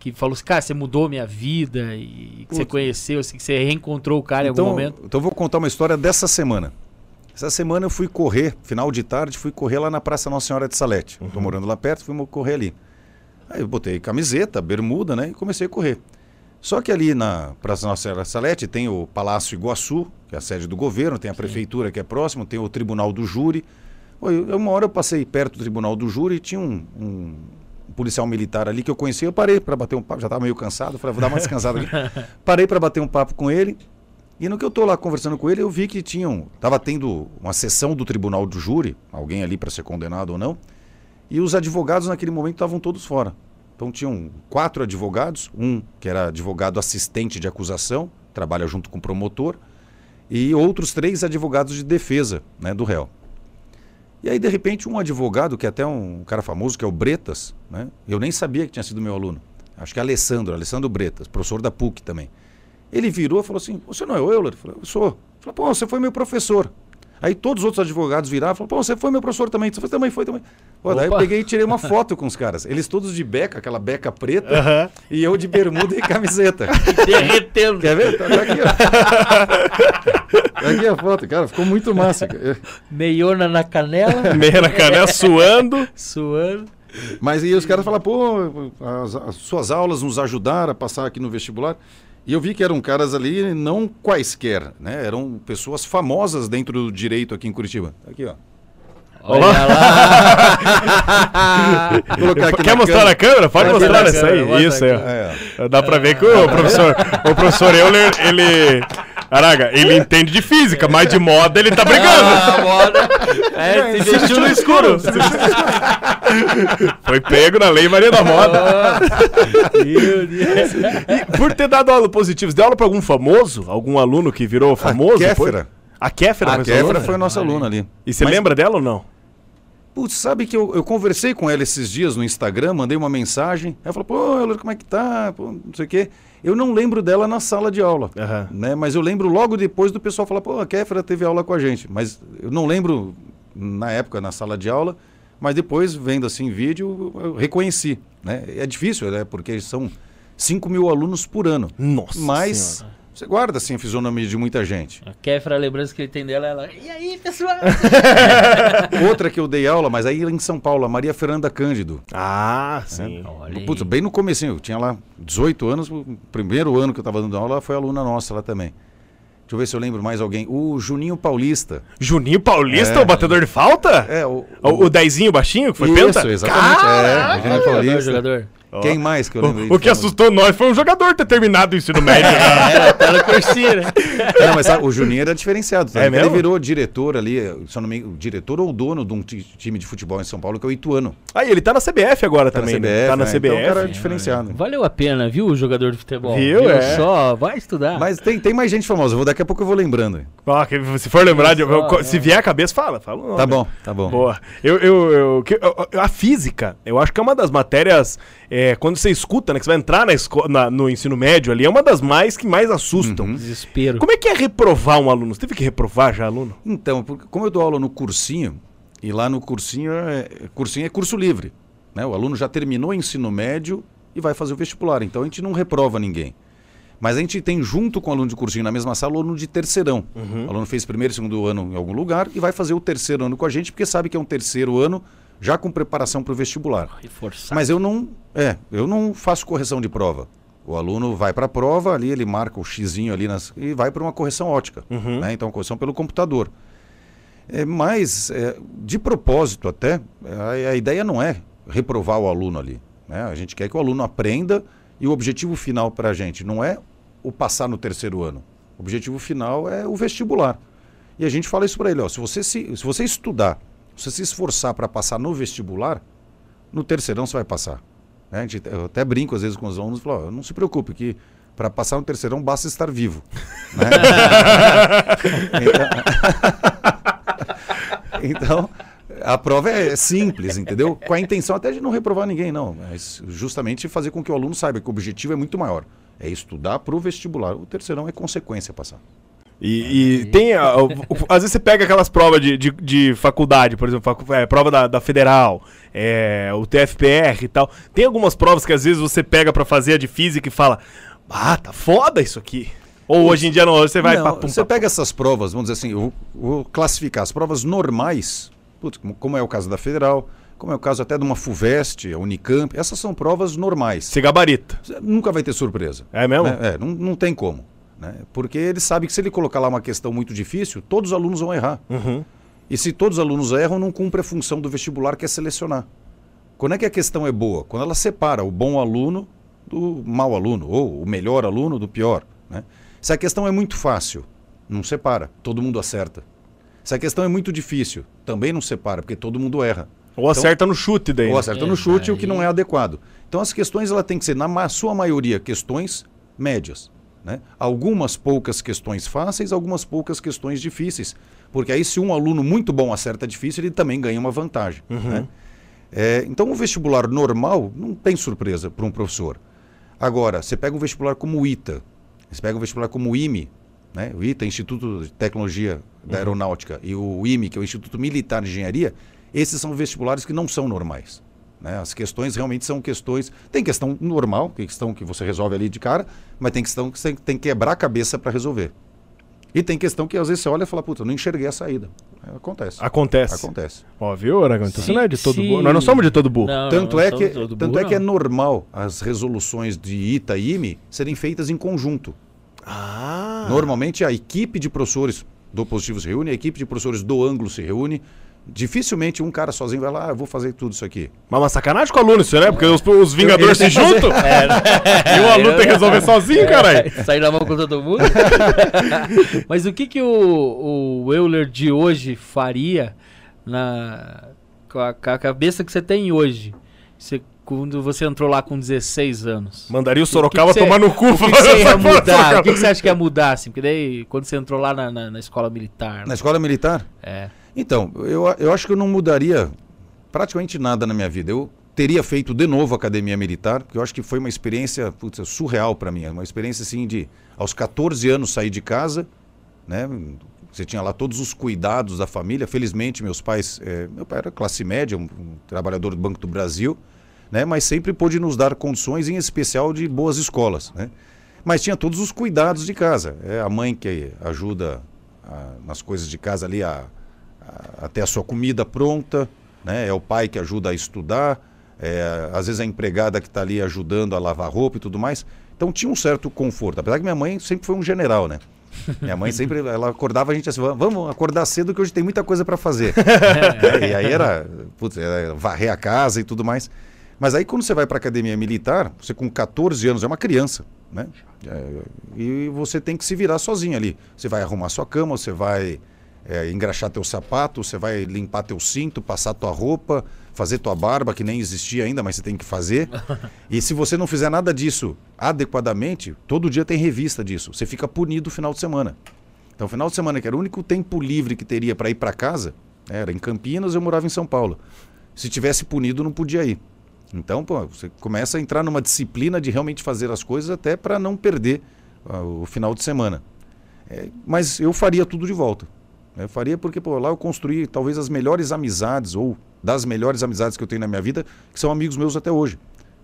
que falou assim, cara, você mudou minha vida e que você conheceu, assim, que você reencontrou o cara então, em algum momento? Então eu vou contar uma história dessa semana. Essa semana eu fui correr, final de tarde, fui correr lá na Praça Nossa Senhora de Salete. Uhum. Tô morando lá perto, fui correr ali. Aí eu botei camiseta, bermuda, né, e comecei a correr. Só que ali na Praça Nossa Senhora Salete tem o Palácio Iguaçu, que é a sede do governo, tem a Sim. prefeitura que é próximo, tem o Tribunal do Júri. Uma hora eu passei perto do Tribunal do Júri e tinha um, um policial militar ali que eu conhecia, eu parei para bater um papo, já estava meio cansado, falei, vou dar uma descansada aqui. parei para bater um papo com ele. E no que eu estou lá conversando com ele, eu vi que tinham, estava tendo uma sessão do tribunal do júri, alguém ali para ser condenado ou não, e os advogados naquele momento estavam todos fora. Então tinham quatro advogados, um que era advogado assistente de acusação, trabalha junto com o promotor, e outros três advogados de defesa né, do réu. E aí, de repente, um advogado, que é até um cara famoso, que é o Bretas, né? eu nem sabia que tinha sido meu aluno. Acho que é Alessandro, Alessandro Bretas, professor da PUC também. Ele virou e falou assim: Você não é o Euler? Eu falei: sou. Falei: Pô, você foi meu professor. Aí todos os outros advogados viraram e falaram, pô, você foi meu professor também, você também foi também. Pô, daí eu peguei e tirei uma foto com os caras. Eles todos de beca, aquela beca preta, uhum. e eu de bermuda e camiseta. Derretendo. Quer ver? Tá, tá aqui, ó. Tá aqui a foto, cara, ficou muito massa. Meiona na canela. Meia na canela, suando. suando. Mas e os caras falaram, pô, as, as suas aulas nos ajudaram a passar aqui no vestibular. E eu vi que eram caras ali não quaisquer, né? Eram pessoas famosas dentro do direito aqui em Curitiba. Aqui, ó. Olha lá! Quer mostrar na câmera? Pode mostrar essa aí. Isso aí. É. Dá pra ver que o professor, o professor Euler, ele Araga, ele entende de física, mas de moda ele tá brigando. Ah, moda. É, se vestiu no escuro. Foi pego na lei Maria da Moda. Meu Deus. E por ter dado aula positiva, deu aula pra algum famoso? Algum aluno que virou famoso? A Kéfera. A Kéfera, a Kéfera foi a nossa aluna ali. E você mas... lembra dela ou não? Putz, sabe que eu, eu, conversei com ela esses dias no Instagram, mandei uma mensagem. Ela falou, pô, Elor, como é que tá? Pô, não sei o quê. Eu não lembro dela na sala de aula, uhum. né? Mas eu lembro logo depois do pessoal falar, pô, a Kéfera teve aula com a gente. Mas eu não lembro na época na sala de aula, mas depois, vendo assim vídeo, eu reconheci, né? É difícil, né? Porque são 5 mil alunos por ano. Nossa Mas... Senhora você guarda assim a fisionomia de muita gente. A Kéfera, a lembrança que ele tem dela, ela. E aí, pessoal? Outra que eu dei aula, mas aí em São Paulo, a Maria Fernanda Cândido. Ah, sim. É. Putz, bem no comecinho, eu tinha lá 18 anos, o primeiro ano que eu estava dando aula, ela foi aluna nossa lá também. Deixa eu ver se eu lembro mais alguém. O Juninho Paulista. Juninho Paulista, é, o batedor de falta? É, o. O, o, o dezinho baixinho que foi isso, penta? exatamente. Caraca, é, Juninho Paulista. Jogador. Quem mais que eu lembro? O, o que assustou nós foi um jogador ter terminado o ensino médio. é, tá na cursinha. Não, mas sabe, o Juninho era diferenciado. Sabe? É ele virou diretor ali, se eu não me diretor ou dono de um time de futebol em São Paulo, que é o Ituano. Ah, e ele tá na CBF agora tá também. Na CBF, né? Tá na né? CBF. Então o cara é diferenciado. Valeu a pena, viu, o jogador de futebol? Viu, viu é. só, vai estudar. Mas tem, tem mais gente famosa, vou, daqui a pouco eu vou lembrando. Ah, se for lembrar, de, só, se é. vier a cabeça, fala. fala tá bom, tá bom. Boa. Eu, eu, eu, eu, a física, eu acho que é uma das matérias é, quando você escuta, né, que você vai entrar na esco- na- no ensino médio ali, é uma das mais que mais assustam. Uhum. Desespero. Como é que é reprovar um aluno? Você teve que reprovar já aluno? Então, porque como eu dou aula no cursinho, e lá no cursinho é, cursinho é curso livre. Né? O aluno já terminou o ensino médio e vai fazer o vestibular. Então a gente não reprova ninguém. Mas a gente tem junto com o aluno de cursinho na mesma sala o aluno de terceirão. O aluno fez primeiro e segundo ano em algum lugar e vai fazer o terceiro ano com a gente, porque sabe que é um terceiro ano já com preparação para o vestibular. Reforçar. Mas eu não, é, eu não faço correção de prova. O aluno vai para a prova, ali ele marca o xizinho ali nas, e vai para uma correção ótica. né? Então, correção pelo computador. É, mas, é, de propósito até, a, a ideia não é reprovar o aluno ali. né? A gente quer que o aluno aprenda e o objetivo final para a gente não é o passar no terceiro ano. O objetivo final é o vestibular. E a gente fala isso para ele, ó, se você se, se você estudar, se você se esforçar para passar no vestibular, no terceirão você vai passar. A gente, eu até brinco às vezes com os alunos, falo, ó, não se preocupe que para passar no terceirão basta estar vivo. né? então, então, a prova é simples, entendeu? Com a intenção até de não reprovar ninguém, não. Mas justamente fazer com que o aluno saiba que o objetivo é muito maior. É estudar para o vestibular. O terceirão é consequência passar. E, e tem. às vezes você pega aquelas provas de, de, de faculdade, por exemplo, facu- é, prova da, da federal, é, o TFPR e tal. Tem algumas provas que às vezes você pega pra fazer a de física e fala: Ah, tá foda isso aqui. Ou hoje em dia não, você vai Não, papum, Você papum. pega essas provas, vamos dizer assim, eu vou classificar as provas normais, putz, como- é o caso da Federal, como é o caso até de uma FUVEST, a Unicamp, essas são provas normais. Você gabarita. Você nunca vai ter surpresa. É mesmo? né? É, não, não tem como. Né? Porque ele sabe que se ele colocar lá uma questão muito difícil, todos os alunos vão errar. Uhum. E se todos os alunos erram, não cumpre a função do vestibular, que é selecionar. Quando é que a questão é boa? Quando ela separa o bom aluno do mau aluno, ou o melhor aluno do pior. Né? Se a questão é muito fácil, não separa, todo mundo acerta. Se a questão é muito difícil, também não separa, porque todo mundo erra. Ou acerta no chute daí. Ou né? acerta É, no chute, o que não é adequado. Então as questões ela tem que ser, na sua maioria, questões médias. Né? Algumas poucas questões fáceis, algumas poucas questões difíceis. Porque aí, se um aluno muito bom acerta difícil, ele também ganha uma vantagem. né? É, então, o vestibular normal não tem surpresa para um professor. Agora, você pega um vestibular como o ITA, você pega um vestibular como o IME, né? o ITA, Instituto de Tecnologia da Aeronáutica, e o IME, que é o Instituto Militar de Engenharia, esses são vestibulares que não são normais. Né? As questões realmente são questões. Tem questão normal, que é questão que você resolve ali de cara, mas tem questão que você tem que quebrar a cabeça para resolver. E tem questão que às vezes você olha e fala, puta, eu não enxerguei a saída. É, Acontece. Acontece. Acontece. Ó, viu, Aragão? Então você não é de todo burro. Nós não somos de todo burro. Não, Tanto não é, somos que, todo tanto burro, é que é não. normal as resoluções de ITA e IME serem feitas em conjunto. Ah. Normalmente a equipe de professores do Positivo se reúne, a equipe de professores do ângulo se reúne. Dificilmente um cara sozinho vai lá, ah, eu vou fazer tudo isso aqui. Mas uma sacanagem com o aluno isso, né? Porque os, os Vingadores se juntam É, e o aluno tem que resolver sozinho, caralho. Sair na mão com todo mundo. Mas o que, que o, o Euler de hoje faria na, com, a, com a cabeça que você tem hoje? Você, quando você entrou lá com 16 anos. Mandaria o Sorocaba que que você- tomar no cu. O que, que você ia mudar? O que, que você acha que ia mudar? Assim? Porque daí, quando você entrou lá na, na, na escola militar. Na escola militar? É. Então, eu, eu acho que eu não mudaria praticamente nada na minha vida. Eu teria feito de novo academia militar, porque eu acho que foi uma experiência putz, surreal para mim. Uma experiência assim de, aos 14 anos, sair de casa, né? Você tinha lá todos os cuidados da família. Felizmente, meus pais, eh, meu pai era classe média, um, um trabalhador do Banco do Brasil, né? Mas sempre pôde nos dar condições, em especial de boas escolas, né? Mas tinha todos os cuidados de casa. É a mãe que ajuda a- nas coisas de casa ali a, a, a ter a sua comida pronta, né? É o pai que ajuda a estudar, é, às vezes a empregada que está ali ajudando a lavar roupa e tudo mais. Então tinha um certo conforto. Apesar que minha mãe sempre foi um general, né? Minha mãe sempre ela acordava a gente assim, vamos acordar cedo que hoje tem muita coisa para fazer. É, e aí era, putz, era varrer a casa e tudo mais. Mas aí quando você vai para academia militar, você com 14 anos é uma criança, né? É, e você tem que se virar sozinho ali. Você vai arrumar sua cama, você vai é, engraxar teu sapato, você vai limpar teu cinto, passar tua roupa, fazer tua barba, que nem existia ainda, mas você tem que fazer. E se você não fizer nada disso adequadamente, todo dia tem revista disso. Você fica punido no final de semana. Então, final de semana, que era o único tempo livre que teria para ir para casa, era em Campinas, eu morava em São Paulo. Se tivesse punido, não podia ir. Então, pô, você começa a entrar numa disciplina de realmente fazer as coisas até para não perder uh, o final de semana. É, mas eu faria tudo de volta. Eu faria porque pô, lá eu construí talvez as melhores amizades, ou das melhores amizades que eu tenho na minha vida, que são amigos meus até hoje.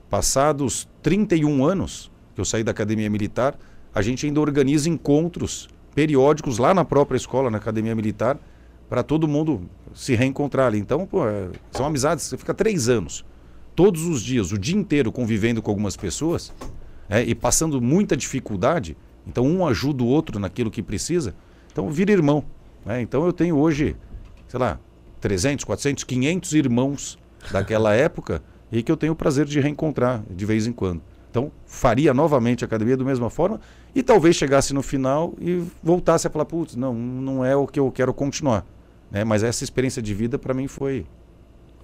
Passados 31 anos que eu saí da academia militar, a gente ainda organiza encontros periódicos lá na própria escola, na academia militar, para todo mundo se reencontrar ali. Então, pô, é, são amizades, você fica três anos, todos os dias, o dia inteiro convivendo com algumas pessoas é, e passando muita dificuldade. Então, um ajuda o outro naquilo que precisa. Então, vira irmão. Né? Então, eu tenho hoje, sei lá, 300, 400, 500 irmãos daquela época e que eu tenho o prazer de reencontrar de vez em quando. Então, faria novamente a academia da mesma forma e talvez chegasse no final e voltasse a falar, putz, não, não é o que eu quero continuar. Né? Mas essa experiência de vida para mim foi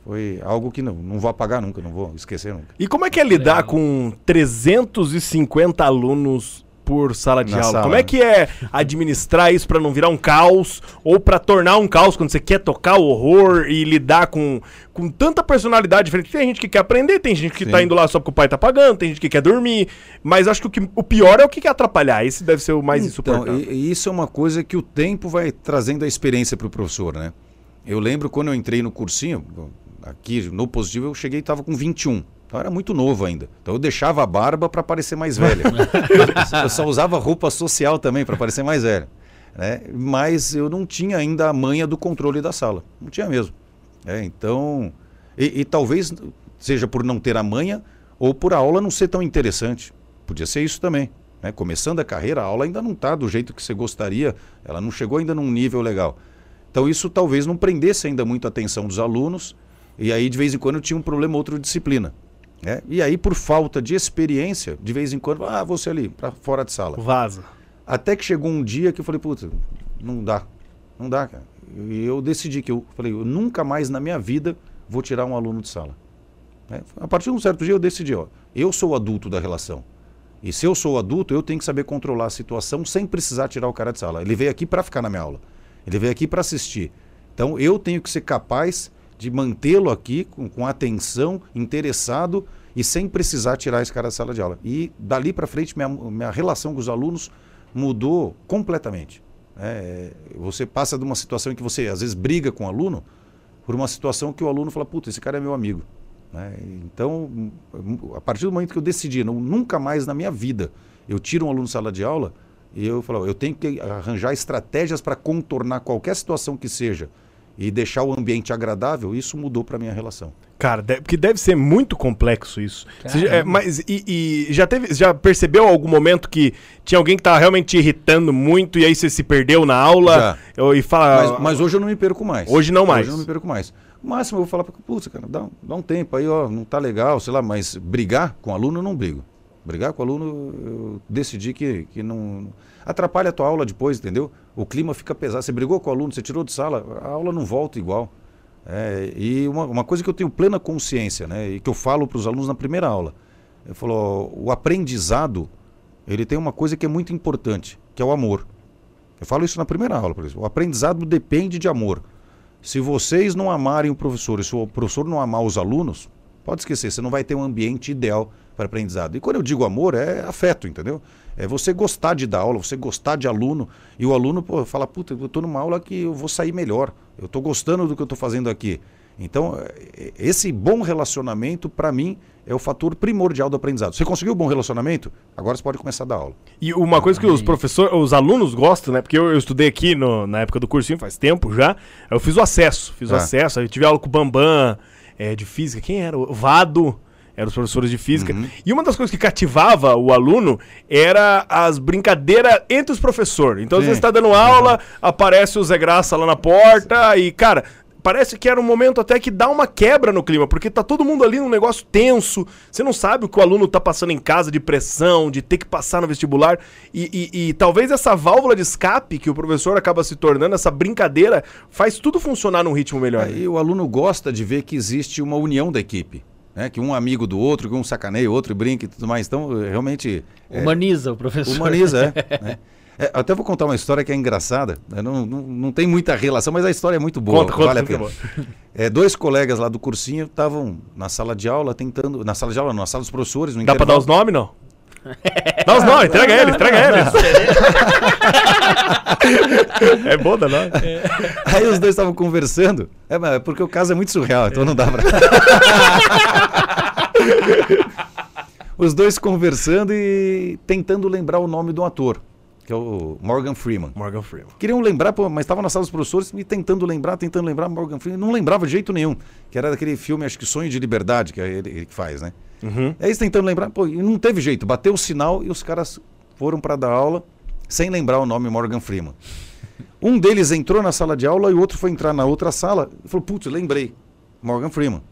foi algo que não, não vou apagar nunca, não vou esquecer nunca. E como é que é lidar Legal. com 350 alunos por sala de Na aula. Sala. Como é que é administrar isso para não virar um caos ou para tornar um caos quando você quer tocar o horror e lidar com, com tanta personalidade diferente? Tem gente que quer aprender, tem gente que tá Sim. tá indo lá só porque o pai tá pagando, tem gente que quer dormir, mas acho que o, que, o pior é o que quer atrapalhar. Esse deve ser o mais então, insuportável. E, e isso é uma coisa que o tempo vai trazendo a experiência para o professor, né? Eu lembro quando eu entrei no cursinho, aqui no positivo, eu cheguei e estava com 21. Então era muito novo ainda. Então eu deixava a barba para parecer mais velho. eu só usava roupa social também para parecer mais velho. Né? Mas eu não tinha ainda a manha do controle da sala. Não tinha mesmo. É, então, e, e, talvez seja por não ter a manha ou por a aula não ser tão interessante. Podia ser isso também. Né? Começando a carreira, a aula ainda não está do jeito que você gostaria, ela não chegou ainda num nível legal. Então isso talvez não prendesse ainda muito a atenção dos alunos, e aí de vez em quando eu tinha um problema outra disciplina. É, e aí, por falta de experiência, de vez em quando, ah, você ali, para fora de sala. Vaza. Até que chegou um dia que eu falei, puta, não dá. Não dá, cara. E eu decidi que eu falei, eu nunca mais na minha vida vou tirar um aluno de sala. É, a partir de um certo dia eu decidi, ó, eu sou o adulto da relação. E se eu sou adulto, eu tenho que saber controlar a situação sem precisar tirar o cara de sala. Ele veio aqui para ficar na minha aula. Ele veio aqui para assistir. Então eu tenho que ser capaz de mantê-lo aqui com, com, atenção, interessado e sem precisar tirar esse cara da sala de aula. E dali para frente, minha, minha relação com os alunos mudou completamente. É, você passa de uma situação em que você às vezes briga com o aluno por uma situação que o aluno fala, puta, esse cara é meu amigo. Né? Então, a partir do momento que eu decidi, não, nunca mais na minha vida eu tiro um aluno da sala de aula, e eu falo, eu tenho que arranjar estratégias para contornar qualquer situação que seja e deixar o ambiente agradável, isso mudou para minha relação. Cara, deve, porque deve ser muito complexo isso. Você, é, mas e, e, já teve, já percebeu algum momento que tinha alguém que estava realmente te irritando muito e aí você se perdeu na aula já. e fala. Mas, mas, hoje eu não me perco mais. Hoje não mais. Hoje eu não me perco mais. O máximo eu vou falar para putz, cara, dá, dá um tempo aí, ó, não tá legal, sei lá, mas brigar com aluno eu não brigo. Brigar com aluno eu decidi que, que não atrapalha a tua aula depois, entendeu? O clima fica pesado. Você brigou com o aluno, você tirou de sala, a aula não volta igual. É, e uma, uma, coisa que eu tenho plena consciência, né, e que eu falo para os alunos na primeira aula, eu falo, o aprendizado, ele tem uma coisa que é muito importante, que é o amor. Eu falo isso na primeira aula, por exemplo. O aprendizado depende de amor. Se vocês não amarem o professor e se o professor não amar os alunos, pode esquecer, você não vai ter um ambiente ideal para aprendizado. E quando eu digo amor, é afeto, entendeu? É você gostar de dar aula, você gostar de aluno, e o aluno pô, fala, puta, eu estou numa aula que eu vou sair melhor, eu estou gostando do que eu estou fazendo aqui. Então, é, esse bom relacionamento, para mim, é o fator primordial do aprendizado. Você conseguiu um bom relacionamento? Agora você pode começar a dar aula. E uma coisa que os professores, os alunos gostam, né? Porque eu, eu estudei aqui no, na época do cursinho, faz tempo já. Eu fiz o acesso, fiz o é. acesso. Eu tive aula com o Bambam, é, de física. Quem era? O Vado eram os professores de física. Uhum. E uma das coisas que cativava o aluno era as brincadeiras entre os professores. Então, Sim. você está dando aula, uhum. aparece o Zé Graça lá na porta e, cara, parece que era um momento até que dá uma quebra no clima, porque tá todo mundo ali num negócio tenso. Você não sabe o que o aluno tá passando em casa de pressão, de ter que passar no vestibular. E, e, e talvez essa válvula de escape que o professor acaba se tornando, essa brincadeira, faz tudo funcionar num ritmo melhor. E o aluno gosta de ver que existe uma união da equipe né? Que um amigo do outro, que um sacaneia o outro, brinca e tudo mais. Então, realmente. É, humaniza é, o professor. Humaniza, é. né? É, até vou contar uma história que é engraçada. né? Não, não, não tem muita relação, mas a história é muito boa. Conta, conta, vale a conta, pena. É, dois colegas lá do cursinho estavam na sala de aula tentando. Na sala de aula, não, na sala dos professores, no Dá pra dar os nomes, não? Dá os nomes, entrega eles, entrega eles. É bom dar nome. Aí os dois estavam conversando. É, mas é porque o caso é muito surreal, então não dá pra. os dois conversando e tentando lembrar o nome do ator, que é o Morgan Freeman. Morgan Freeman. Queriam lembrar, pô, mas estava na sala dos professores e tentando lembrar, tentando lembrar Morgan Freeman. Não lembrava de jeito nenhum. Que era daquele filme, acho que Sonho de Liberdade, que é ele, ele que faz, né? Uhum. É isso tentando lembrar, pô, e não teve jeito. Bateu o sinal e os caras foram para dar aula sem lembrar o nome Morgan Freeman. Um deles entrou na sala de aula e o outro foi entrar na outra sala e falou: Putz, lembrei, Morgan Freeman.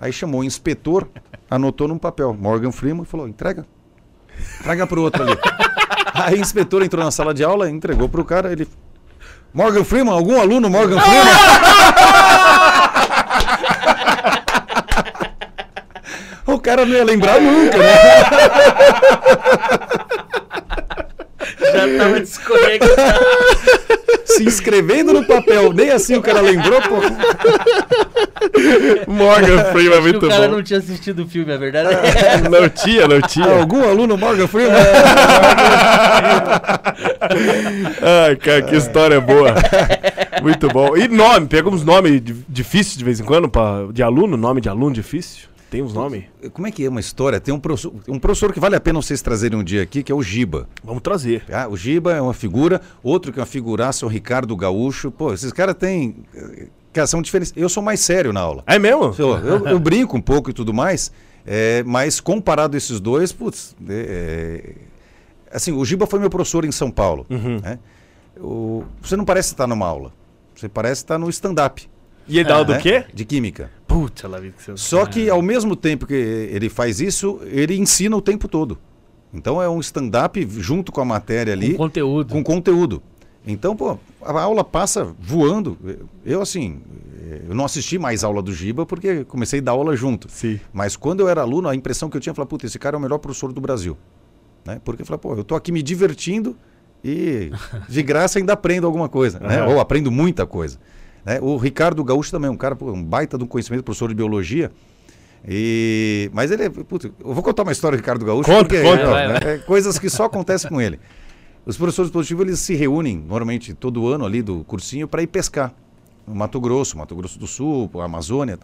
Aí chamou o inspetor, anotou num papel Morgan Freeman e falou: entrega. Entrega pro outro ali. Aí o inspetor entrou na sala de aula, entregou pro cara, ele. Morgan Freeman, algum aluno Morgan Freeman? o cara não ia lembrar nunca, né? Já tava desconectado. Se inscrevendo no papel, nem assim o cara lembrou, pô. Morgan Freeman é Acho que muito o cara bom. não tinha assistido o filme, a verdade é. Não tinha, não tinha. Algum aluno Morgan Freeman? Ai, cara, que história boa. Muito bom. E nome? Pega uns nomes di- difíceis de vez em quando pra, de aluno? Nome de aluno difícil? Tem uns nomes? Como é que é uma história? Tem um professor, um professor que vale a pena vocês trazerem um dia aqui, que é o Giba. Vamos trazer. Ah, o Giba é uma figura, outro que é uma figuraça, é o Ricardo Gaúcho. Pô, esses caras têm. Cara, são diferentes. Eu sou mais sério na aula. É mesmo? Eu, eu- eu brinco um pouco e tudo mais, é, mas comparado a esses dois, putz. é, é, assim, o Giba foi meu professor em São Paulo. Uhum. né? O- você não parece estar numa aula. Você parece estar no stand-up. E ele dá o do né? quê? De química. Putz, ela viu que. Só que ao mesmo tempo que ele faz isso, ele ensina o tempo todo. Então é um stand-up junto com a matéria ali, Com conteúdo. com conteúdo. Então, pô, a aula passa voando. Eu, assim, eu não assisti mais aula do Giba porque comecei a dar aula junto. Sim. Mas quando eu era aluno, a impressão que eu tinha, eu falava, puta, esse cara é o melhor professor do Brasil. Né? Porque eu falei, pô, eu tô aqui me divertindo e de graça ainda aprendo alguma coisa, né? Aham. Ou aprendo muita coisa. né? O Ricardo Gaúcho também é um cara, pô, um baita de um conhecimento, professor de biologia. E... Mas ele é. Putz, eu vou contar uma história do Ricardo Gaúcho. Conta, porque, conta. Vai, né, vai. é coisas que só acontecem com ele. Os professores positivos eles se reúnem normalmente todo ano ali do cursinho para ir pescar. No Mato Grosso, Mato Grosso do Sul, Amazônia.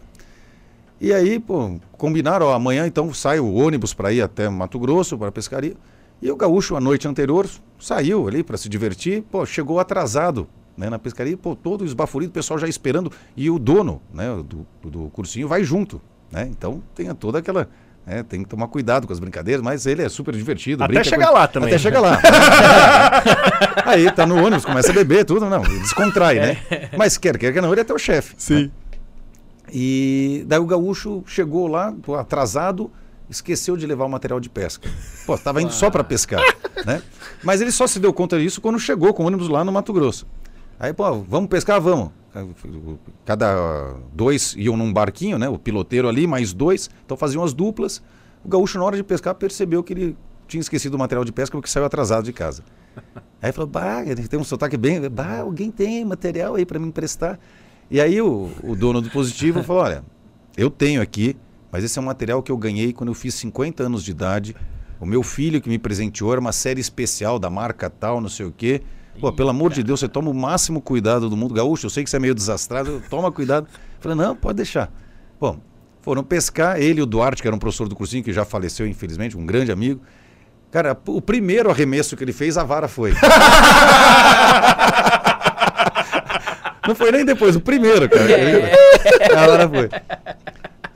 E aí, pô, combinaram, ó, amanhã então sai o ônibus para ir até Mato Grosso, para pescaria. E o gaúcho, a noite anterior, saiu ali para se divertir, pô, chegou atrasado né, na pescaria, pô, todo esbaforido, o pessoal já esperando. E o dono né, do, do cursinho vai junto. Né? Então tem toda aquela. Né, tem que tomar cuidado com as brincadeiras, mas ele é super divertido. Até chegar com- lá também. Até chegar lá. Aí tá no ônibus, começa a beber, tudo, não, descontrai, né? Mas quer, quer que não, ele é teu chefe. Sim. E daí o gaúcho chegou lá, atrasado, esqueceu de levar o material de pesca. Pô, estava indo só para pescar, né? Mas ele só se deu conta disso quando chegou com o ônibus lá no Mato Grosso. Aí, pô, vamos pescar? Vamos. Cada dois iam num barquinho, né? O piloteiro ali, mais dois. Então faziam as duplas. O gaúcho, na hora de pescar, percebeu que ele tinha esquecido o material de pesca porque saiu atrasado de casa. Aí falou, bah, tem um sotaque bem. Bah, alguém tem material aí para me emprestar. E aí o, o dono do positivo falou: olha, eu tenho aqui, mas esse é um material que eu ganhei quando eu fiz 50 anos de idade. O meu filho que me presenteou era uma série especial da marca tal, não sei o quê. Pô, pelo amor de Deus, você toma o máximo cuidado do mundo. Gaúcho, eu sei que você é meio desastrado, toma cuidado. Falei, não, pode deixar. Bom, foram pescar, ele e o Duarte, que era um professor do cursinho, que já faleceu, infelizmente, um grande amigo. Cara, o primeiro arremesso que ele fez, a vara foi. Não foi nem depois, o primeiro, cara. A vara foi.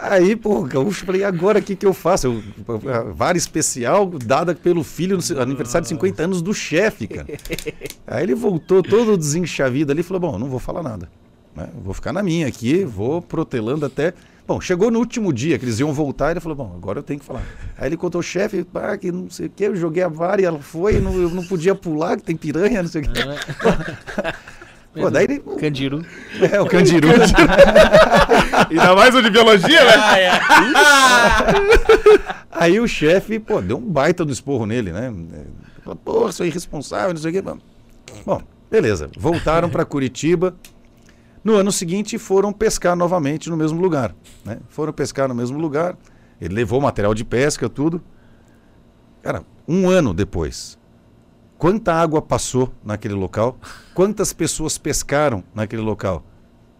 Aí, pô, Gaúcho, falei, e agora o que, que eu faço? Eu, a vara especial dada pelo filho no aniversário de 50 anos do chefe, cara. Aí ele voltou todo desenchavido ali e falou: Bom, não vou falar nada. né? Vou ficar na minha aqui, vou protelando até. Bom, chegou no último dia que eles iam voltar, ele falou: Bom, agora eu tenho que falar. Aí ele contou o chefe, pá, que não sei o que, eu joguei a vara e ela foi, não, eu não podia pular, que tem piranha, não sei o que. Pô, daí ele. Candiru. É, o Candiru. Ainda mais o de biologia, né? Ah, é. Aí o chefe, pô, deu um baita do esporro nele, né? Falou, pô, sou irresponsável, não sei o quê. Bom, beleza. Voltaram para Curitiba. No ano seguinte foram pescar novamente no mesmo lugar. Né? Foram pescar no mesmo lugar. Ele levou material de pesca, tudo. Cara, um ano depois, quanta água passou naquele local? Quantas pessoas pescaram naquele local?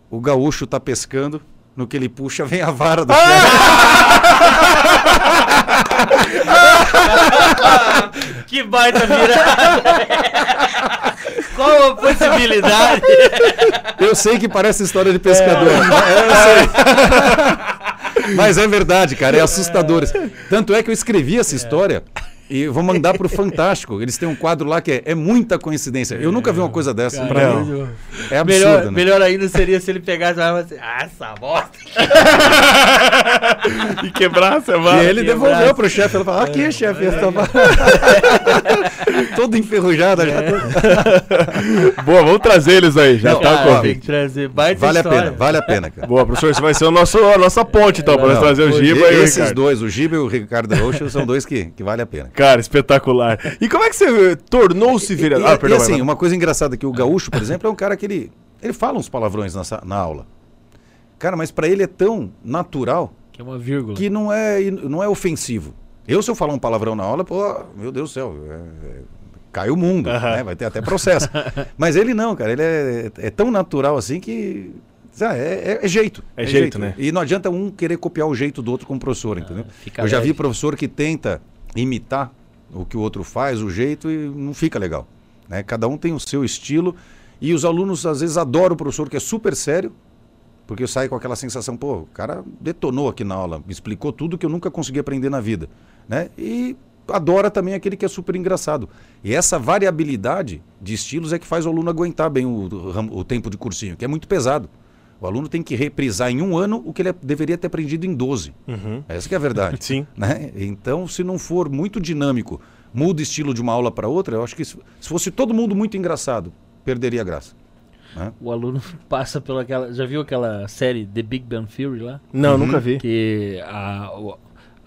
O gaúcho está pescando, no que ele puxa vem a vara do chefe. que baita virada! Qual a possibilidade? Eu sei que parece história de pescador. É, sei. Mas é verdade, cara, é assustador. Tanto é que eu escrevi essa história e vou mandar pro Fantástico. Eles têm um quadro lá que é, é muita coincidência. Eu nunca vi uma coisa dessa. Cara, Não. É absurdo, melhor, né? melhor ainda seria se ele pegasse e falasse assim, ah, essa bosta. E quebrasse a E vara. ele que devolveu braço. pro chefe. Ele falou: Aqui, chefe, essa vara. Toda enferrujada já. Boa, vamos trazer eles aí. Já tá com. tem que trazer. Vale a pena, vale a pena, cara. Boa, professor, você vai ser o nosso, a nossa ponte, então, para nós trazer o e- Giba e o Esses dois, o Giba e o Ricardo Rocha, são dois que, que vale a pena. Cara, espetacular. E como é que você tornou-se vereador? e- Ah, perdão, e assim, vai, vai. uma coisa engraçada que o gaúcho, por exemplo, é um cara que ele, ele fala uns palavrões na, na aula. Cara, mas pra ele é tão natural Que é uma vírgula. que não é, não é ofensivo. Eu, se eu falar um palavrão na aula, pô, meu Deus do céu, é- é- cai o mundo, né? vai ter até processo. Mas ele não, cara, ele é, é tão natural assim que. ah, É, é- é jeito. É jeito, né? E não adianta um querer copiar o jeito do outro como professor, entendeu? fica Eu já vi professor que tenta imitar o que o outro faz, o jeito, e não fica legal. Né? Cada um tem o seu estilo. E os alunos, às vezes, adoram o professor que é super sério, porque sai com aquela sensação, pô, o cara detonou aqui na aula, me explicou tudo que eu nunca consegui aprender na vida. Né? E adora também aquele que é super engraçado. E essa variabilidade de estilos é que faz o aluno aguentar bem o, o tempo de cursinho, que é muito pesado. O aluno tem que reprisar em um ano o que ele deveria ter aprendido em 12. Uhum. Essa que é a verdade. Sim. né? Então, se não for muito dinâmico, muda estilo de uma aula para outra, eu acho que se, se fosse todo mundo muito engraçado, perderia a graça. O aluno passa pela aquela. Já viu aquela série The Big Bang Theory lá? Não, nunca vi. Que a, o-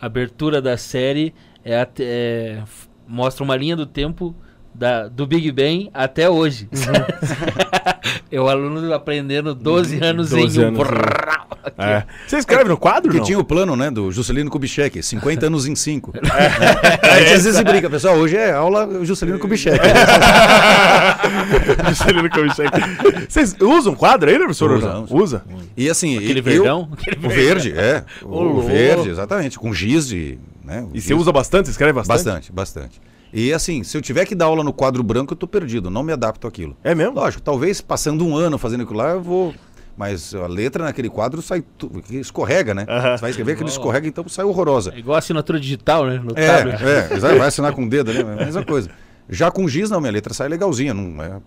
a abertura da série é, é, mostra uma linha do tempo da, do Big Bang até hoje. é o aluno aprendendo 12 anos 12 em um. anos, É. Você escreve no quadro, Porque não? tinha o plano, né, do Juscelino Kubitschek, 50 anos em 5. A gente às vezes brinca, pessoal, hoje é aula Juscelino Kubitschek. Juscelino Kubitschek. Vocês usam quadro aí, né, professor? Usa, usa. Usa? E assim, Aquele eu- verdão? Aquele o verde, é. O, louco. verde, exatamente, com giz de... Né, E você giz. usa bastante? Você escreve bastante? Bastante, bastante. E assim, se eu tiver que dar aula no quadro branco, eu tô perdido, não me adapto àquilo. É mesmo? Lógico, talvez passando um ano fazendo aquilo lá, eu vou. Mas a letra naquele quadro sai. Tu... escorrega, né? Você vai escrever aquele Oh. escorrega, então sai horrorosa. É igual a assinatura digital, né? No É, tablet. é, vai assinar com o dedo, né? É a mesma coisa. Já com giz, não, minha letra sai legalzinha. Não é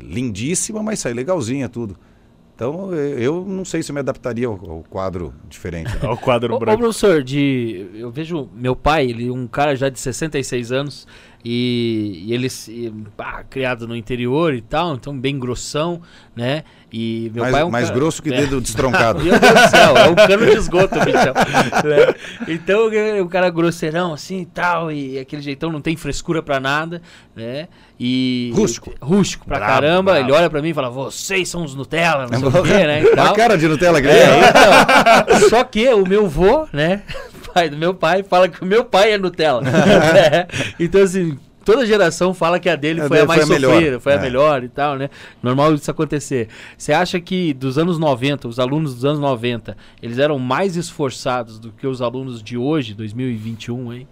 lindíssima, mas sai legalzinha tudo. Então, eu- não sei se eu me adaptaria ao, ao quadro diferente. É o quadro Ô, ô, branco. professor, de, eu vejo meu pai, ele é um cara já de 66 anos e, e ele se- pá, criado no interior e tal, então bem grossão, né? E meu mais pai é um mais grosso que é. dedo destroncado. Meu Deus do céu, é um cano de esgoto, bichão. né? Então, um cara grosseirão assim e tal, e aquele jeitão não tem frescura pra nada, né? E. Rústico. Rústico pra Brabo, caramba. brabo. Ele olha pra mim e fala: vocês são os Nutella, não sei o quê, né? E tal. a cara de Nutella que é. então, só que o meu vô, né, pai do meu pai, fala que o meu pai é Nutella. É. Então, assim, toda geração fala que a dele A foi a dele mais foi a melhor. sofrida, foi a É. melhor e tal, né? Normal isso acontecer. Você acha que dos anos 90, os alunos dos anos 90, eles eram mais esforçados do que os alunos de hoje, 2021, hein?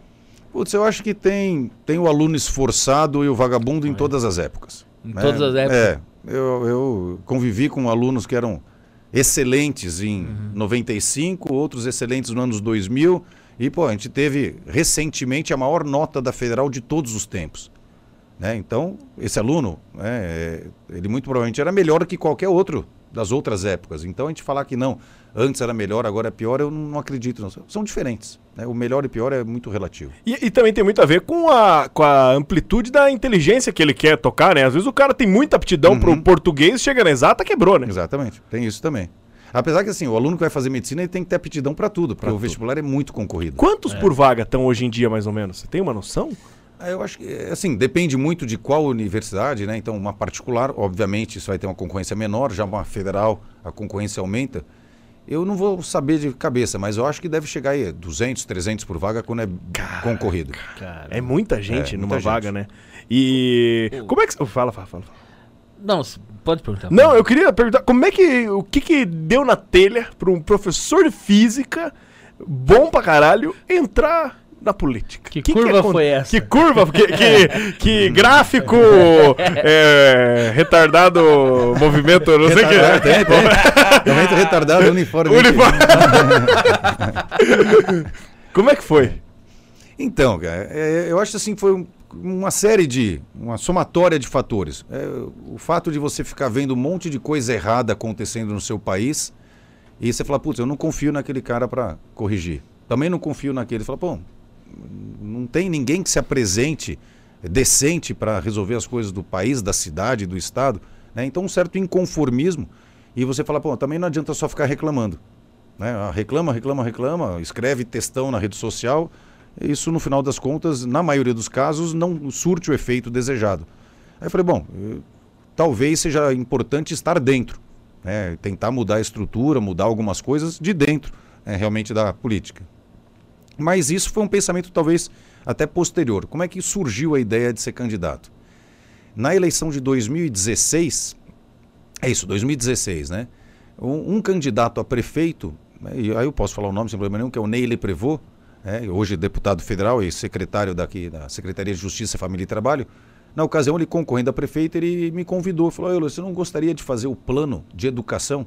Putz, eu acho que tem, tem o aluno esforçado e o vagabundo em todas as épocas. Em né? todas as épocas. É, eu, eu convivi com alunos que eram excelentes em Uhum. 95, outros excelentes no anos 2000. E, pô, a gente teve recentemente a maior nota da federal de todos os tempos. Né? Então, esse aluno, né, é, ele muito provavelmente era melhor que qualquer outro das outras épocas. Então, a gente falar que não, antes era melhor, agora é pior, eu não acredito. Não. São diferentes. né? O melhor e pior é muito relativo. E, e também tem muito a ver com a, com a amplitude da inteligência que ele quer tocar, né? Às vezes o cara tem muita aptidão Uhum. pro português, chega na exata, quebrou, né? Exatamente, tem isso também. Apesar que assim, o aluno que vai fazer medicina ele tem que ter aptidão para tudo, porque Pra o tudo. vestibular é muito concorrido. Quantos por vaga estão hoje em dia, mais ou menos? Você tem uma noção? Ah, Eu acho que, é, assim, depende muito de qual universidade, né? Então, uma particular, obviamente, isso vai ter uma concorrência menor, já uma federal, a concorrência aumenta. Eu não vou saber de cabeça, mas eu acho que deve chegar aí 200, 300 por vaga quando é concorrido. Cara. É muita gente É, numa muita vaga, gente. né? E. Como é que. Fala, fala, fala. Não, pode perguntar. Não, eu queria perguntar como é que. O que que deu na telha pra um professor de física bom pra caralho entrar na política? Que curva acon- foi essa? Que curva? Que, que, que gráfico é, retardado movimento, não sei o que. Retardado, tem, tem. Retardado, uniforme. Uniforme. Como é que foi? Então, cara, é, eu acho assim, foi um- uma série de, uma somatória de fatores. É, o fato de você ficar vendo um monte de coisa errada acontecendo no seu país e você fala, putz, eu não confio naquele cara para corrigir. Também não confio naquele. Fala, pô, não tem ninguém que se apresente decente para resolver as coisas do país, da cidade, do estado. né? Então, um certo inconformismo. E você fala, pô, também não adianta só ficar reclamando. Né? Ah, Reclama, reclama, reclama, escreve textão na rede social. Isso, no final das contas, na maioria dos casos, não surte o efeito desejado. Aí eu falei, bom, eh, talvez seja importante estar dentro. né? Tentar mudar a estrutura, mudar algumas coisas de dentro, né, realmente, da política. Mas isso foi um pensamento talvez até posterior. Como é que surgiu a ideia de ser candidato? Na eleição de 2016, é isso, 2016, né? Um, um candidato a prefeito, né, e aí eu posso falar o nome sem problema nenhum, que é o Neile Prevot, né, hoje deputado federal e secretário daqui da Secretaria de Justiça, Família e Trabalho. Na ocasião, ele concorrendo a prefeito, ele me convidou, falou, "Ô, você não gostaria de fazer o plano de educação?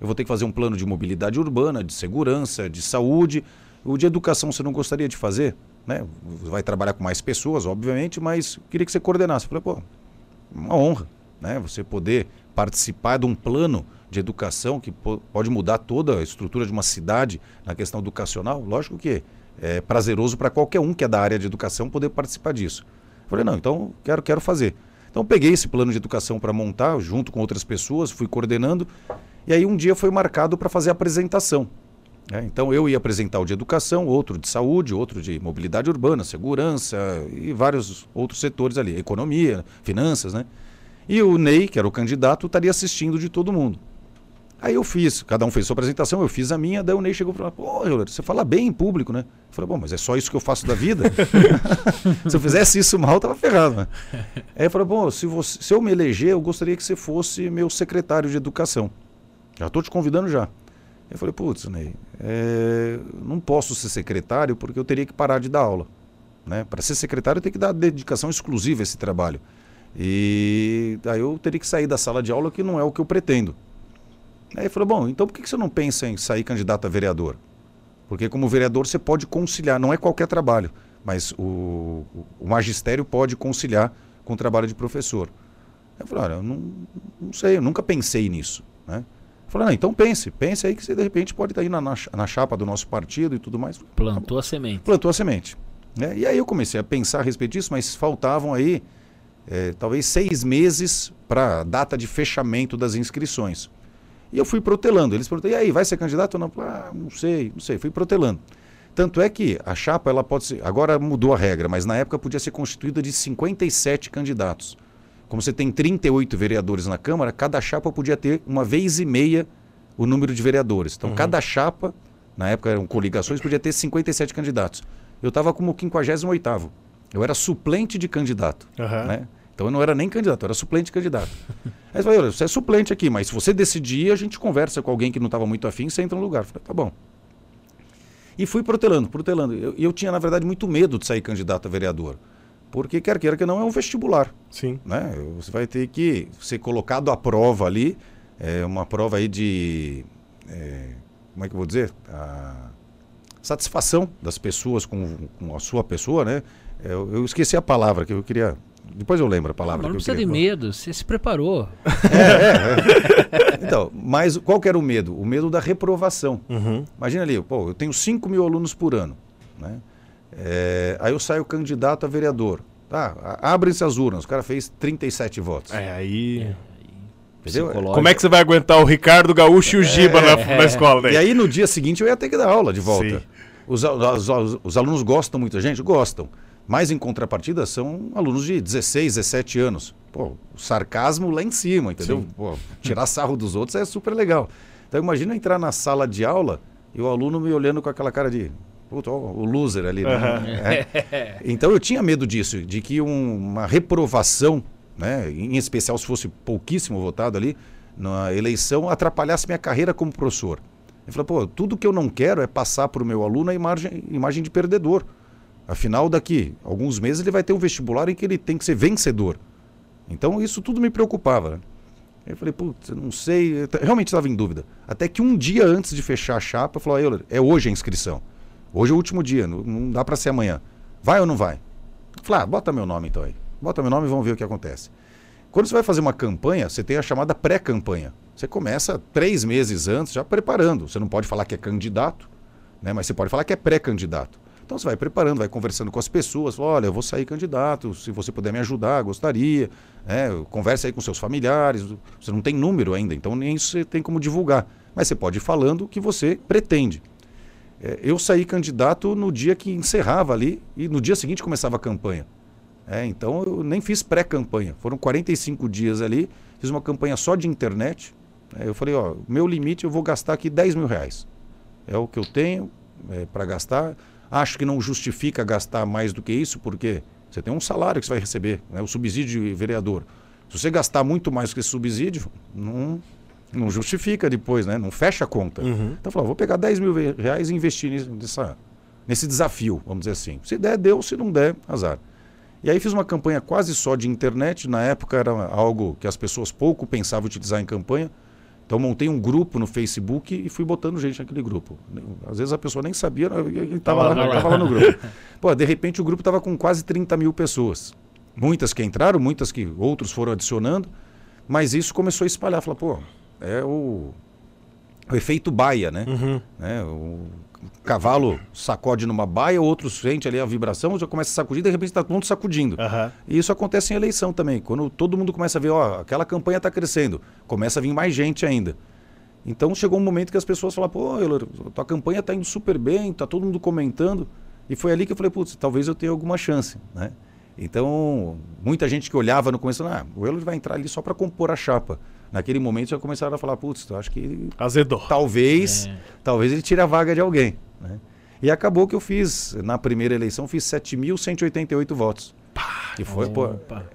Eu vou ter que fazer um plano de mobilidade urbana, de segurança, de saúde. O de educação você não gostaria de fazer? Né? Vai trabalhar com mais pessoas, obviamente, mas queria que você coordenasse. Eu falei, pô, uma honra, né? Você poder participar de um plano de educação que po- pode mudar toda a estrutura de uma cidade na questão educacional. Lógico que é prazeroso para qualquer um que é da área de educação poder participar disso. Eu falei, não, então quero, quero fazer. Então peguei esse plano de educação para montar, junto com outras pessoas, fui coordenando, e aí um dia foi marcado para fazer a apresentação. Né? Então eu ia apresentar o de educação, outro de saúde, outro de mobilidade urbana, segurança e vários outros setores ali, economia, finanças, né? E o Ney, que era o candidato, estaria assistindo de todo mundo. Aí eu fiz, cada um fez sua apresentação, eu fiz a minha, daí o Ney chegou e falou, pô, Euler, você fala bem em público, né? Eu falei, bom, mas é só isso que eu faço da vida? se eu fizesse isso mal, tava ferrado, né? Aí eu falei, bom, se, você, se eu me eleger, eu gostaria que você fosse meu secretário de educação. Já estou te convidando já. Eu falei, putz, Ney, é, não posso ser secretário porque eu teria que parar de dar aula. Né? Para ser secretário, eu tenho que dar dedicação exclusiva a esse trabalho. E aí eu teria que sair da sala de aula, que não é o que eu pretendo. Aí ele falou, bom, então por que você não pensa em sair candidato a vereador? Porque como vereador você pode conciliar, não é qualquer trabalho, mas o, o magistério pode conciliar com o trabalho de professor. Eu falei, olha, eu não, não sei, eu nunca pensei nisso. Né? Falei, não, então pense, pense aí que você de repente pode estar aí na, na, na chapa do nosso partido e tudo mais. Plantou a semente. Plantou a semente. né? E aí eu comecei a pensar a respeito disso, mas faltavam aí eh, talvez seis meses para a data de fechamento das inscrições. E eu fui protelando. Eles perguntaram, e aí, vai ser candidato ou não? Ah, não sei, não sei. Fui protelando. Tanto é que a chapa, ela pode ser. Agora mudou a regra, mas na época podia ser constituída de 57 candidatos. Como você tem 38 vereadores na Câmara, cada chapa podia ter uma vez e meia o número de vereadores. Então, cada chapa, na época eram coligações, podia ter 57 candidatos. Eu estava como 58. Eu era suplente de candidato. Aham. Né? Então eu não era nem candidato, eu era suplente de candidato. Aí eu falei, olha, você é suplente aqui, mas se você decidir, a gente conversa com alguém que não estava muito afim, você entra no lugar. Eu falei, tá bom. E fui protelando, protelando. E eu, eu tinha, na verdade, muito medo de sair candidato a vereador. Porque, quer queira que não, é um vestibular. Sim. Né? Você vai ter que ser colocado à prova ali, é uma prova aí de. é, como é que eu vou dizer? A satisfação das pessoas com, com a sua pessoa, né? Eu, eu esqueci a palavra que eu queria. Depois eu lembro a palavra. Não que eu precisa de queria. medo, você se preparou. Então, mas qual que era o medo? O medo da reprovação. Uhum. Imagina ali, pô, eu tenho 5 mil alunos por ano. Né? É, aí eu saio candidato a vereador. Tá, abrem-se as urnas, o cara fez 37 votos. É, aí. Entendeu? Psicológico. Como é que você vai aguentar o Ricardo Gaúcho e o Giba na, na escola daí? E aí no dia seguinte eu ia ter que dar aula de volta. Os, os- os- os alunos gostam muito da gente? Gostam. Mas em contrapartida são alunos de 16, 17 anos. Pô, o sarcasmo lá em cima, entendeu? Pô, tirar sarro dos outros é super legal. Então imagina entrar na sala de aula e o aluno me olhando com aquela cara de Puta, o loser ali. Né? É. Então eu tinha medo disso, de que um- uma reprovação, né, em especial se fosse pouquíssimo votado ali, na eleição, atrapalhasse minha carreira como professor. Eu falei, pô, tudo que eu não quero é passar para o meu aluno a imagem, imagem de perdedor. Afinal, daqui alguns meses ele vai ter um vestibular em que ele tem que ser vencedor. Então isso tudo me preocupava. Né? Eu falei, putz, não sei, eu realmente estava em dúvida. Até que um dia antes de fechar a chapa, eu falei, Euler, é hoje a inscrição. Hoje é o último dia, não, não dá para ser amanhã. Vai ou não vai? Falei, ah, bota meu nome então aí. Bota meu nome e vamos ver o que acontece. Quando você vai fazer uma campanha, você tem a chamada pré-campanha. Você começa três meses antes já preparando. Você não pode falar que é candidato, né? mas você pode falar que é pré-candidato. Então você vai preparando, vai conversando com as pessoas, fala, olha, eu vou sair candidato, se você puder me ajudar, gostaria. né? converse aí com seus familiares. Você não tem número ainda, então nem isso você tem como divulgar. Mas você pode ir falando o que você pretende. É, eu saí candidato no dia que encerrava ali e no dia seguinte começava a campanha. É, então eu nem fiz pré-campanha. Foram 45 dias ali, fiz uma campanha só de internet. É, eu falei, ó, meu limite eu vou gastar aqui 10 mil reais. É o que eu tenho para gastar. Acho que não justifica gastar mais do que isso, porque você tem um salário que você vai receber, né, o subsídio de vereador. Se você gastar muito mais que esse subsídio, não, não justifica depois, né? Não fecha a conta. Uhum. Então ó, vou pegar 10 mil reais e investir nessa, nesse desafio, vamos dizer assim. Se der, deu. Se não der, azar. E aí fiz uma campanha quase só de internet. Na época era algo que as pessoas pouco pensavam utilizar em campanha. Então montei um grupo no Facebook e fui botando gente naquele grupo. Às vezes a pessoa nem sabia, ele estava lá, lá. lá no grupo. Pô, de repente o grupo estava com quase 30 mil pessoas. Muitas que entraram, muitas que outros foram adicionando. Mas isso começou a espalhar. Falar, pô, é o, o efeito baia, né? Uhum. né? O cavalo sacode numa baia, outro sente ali a vibração, já começa a sacudir, de repente está todo mundo sacudindo. Aham. E isso acontece em eleição também. Quando todo mundo começa a ver, ó, aquela campanha está crescendo, começa a vir mais gente ainda. Então chegou um momento que as pessoas falaram, pô, Euler, tua campanha está indo super bem, está todo mundo comentando. E foi ali que eu falei, putz, talvez eu tenha alguma chance, né? Então, muita gente que olhava no começo, ah, o Euler vai entrar ali só para compor a chapa. Naquele momento já começaram a falar, putz, eu acho que Azedou. talvez, É. talvez ele tire a vaga de alguém. Né? E acabou que eu fiz, na primeira eleição, fiz 7.188 votos. E foi, pô.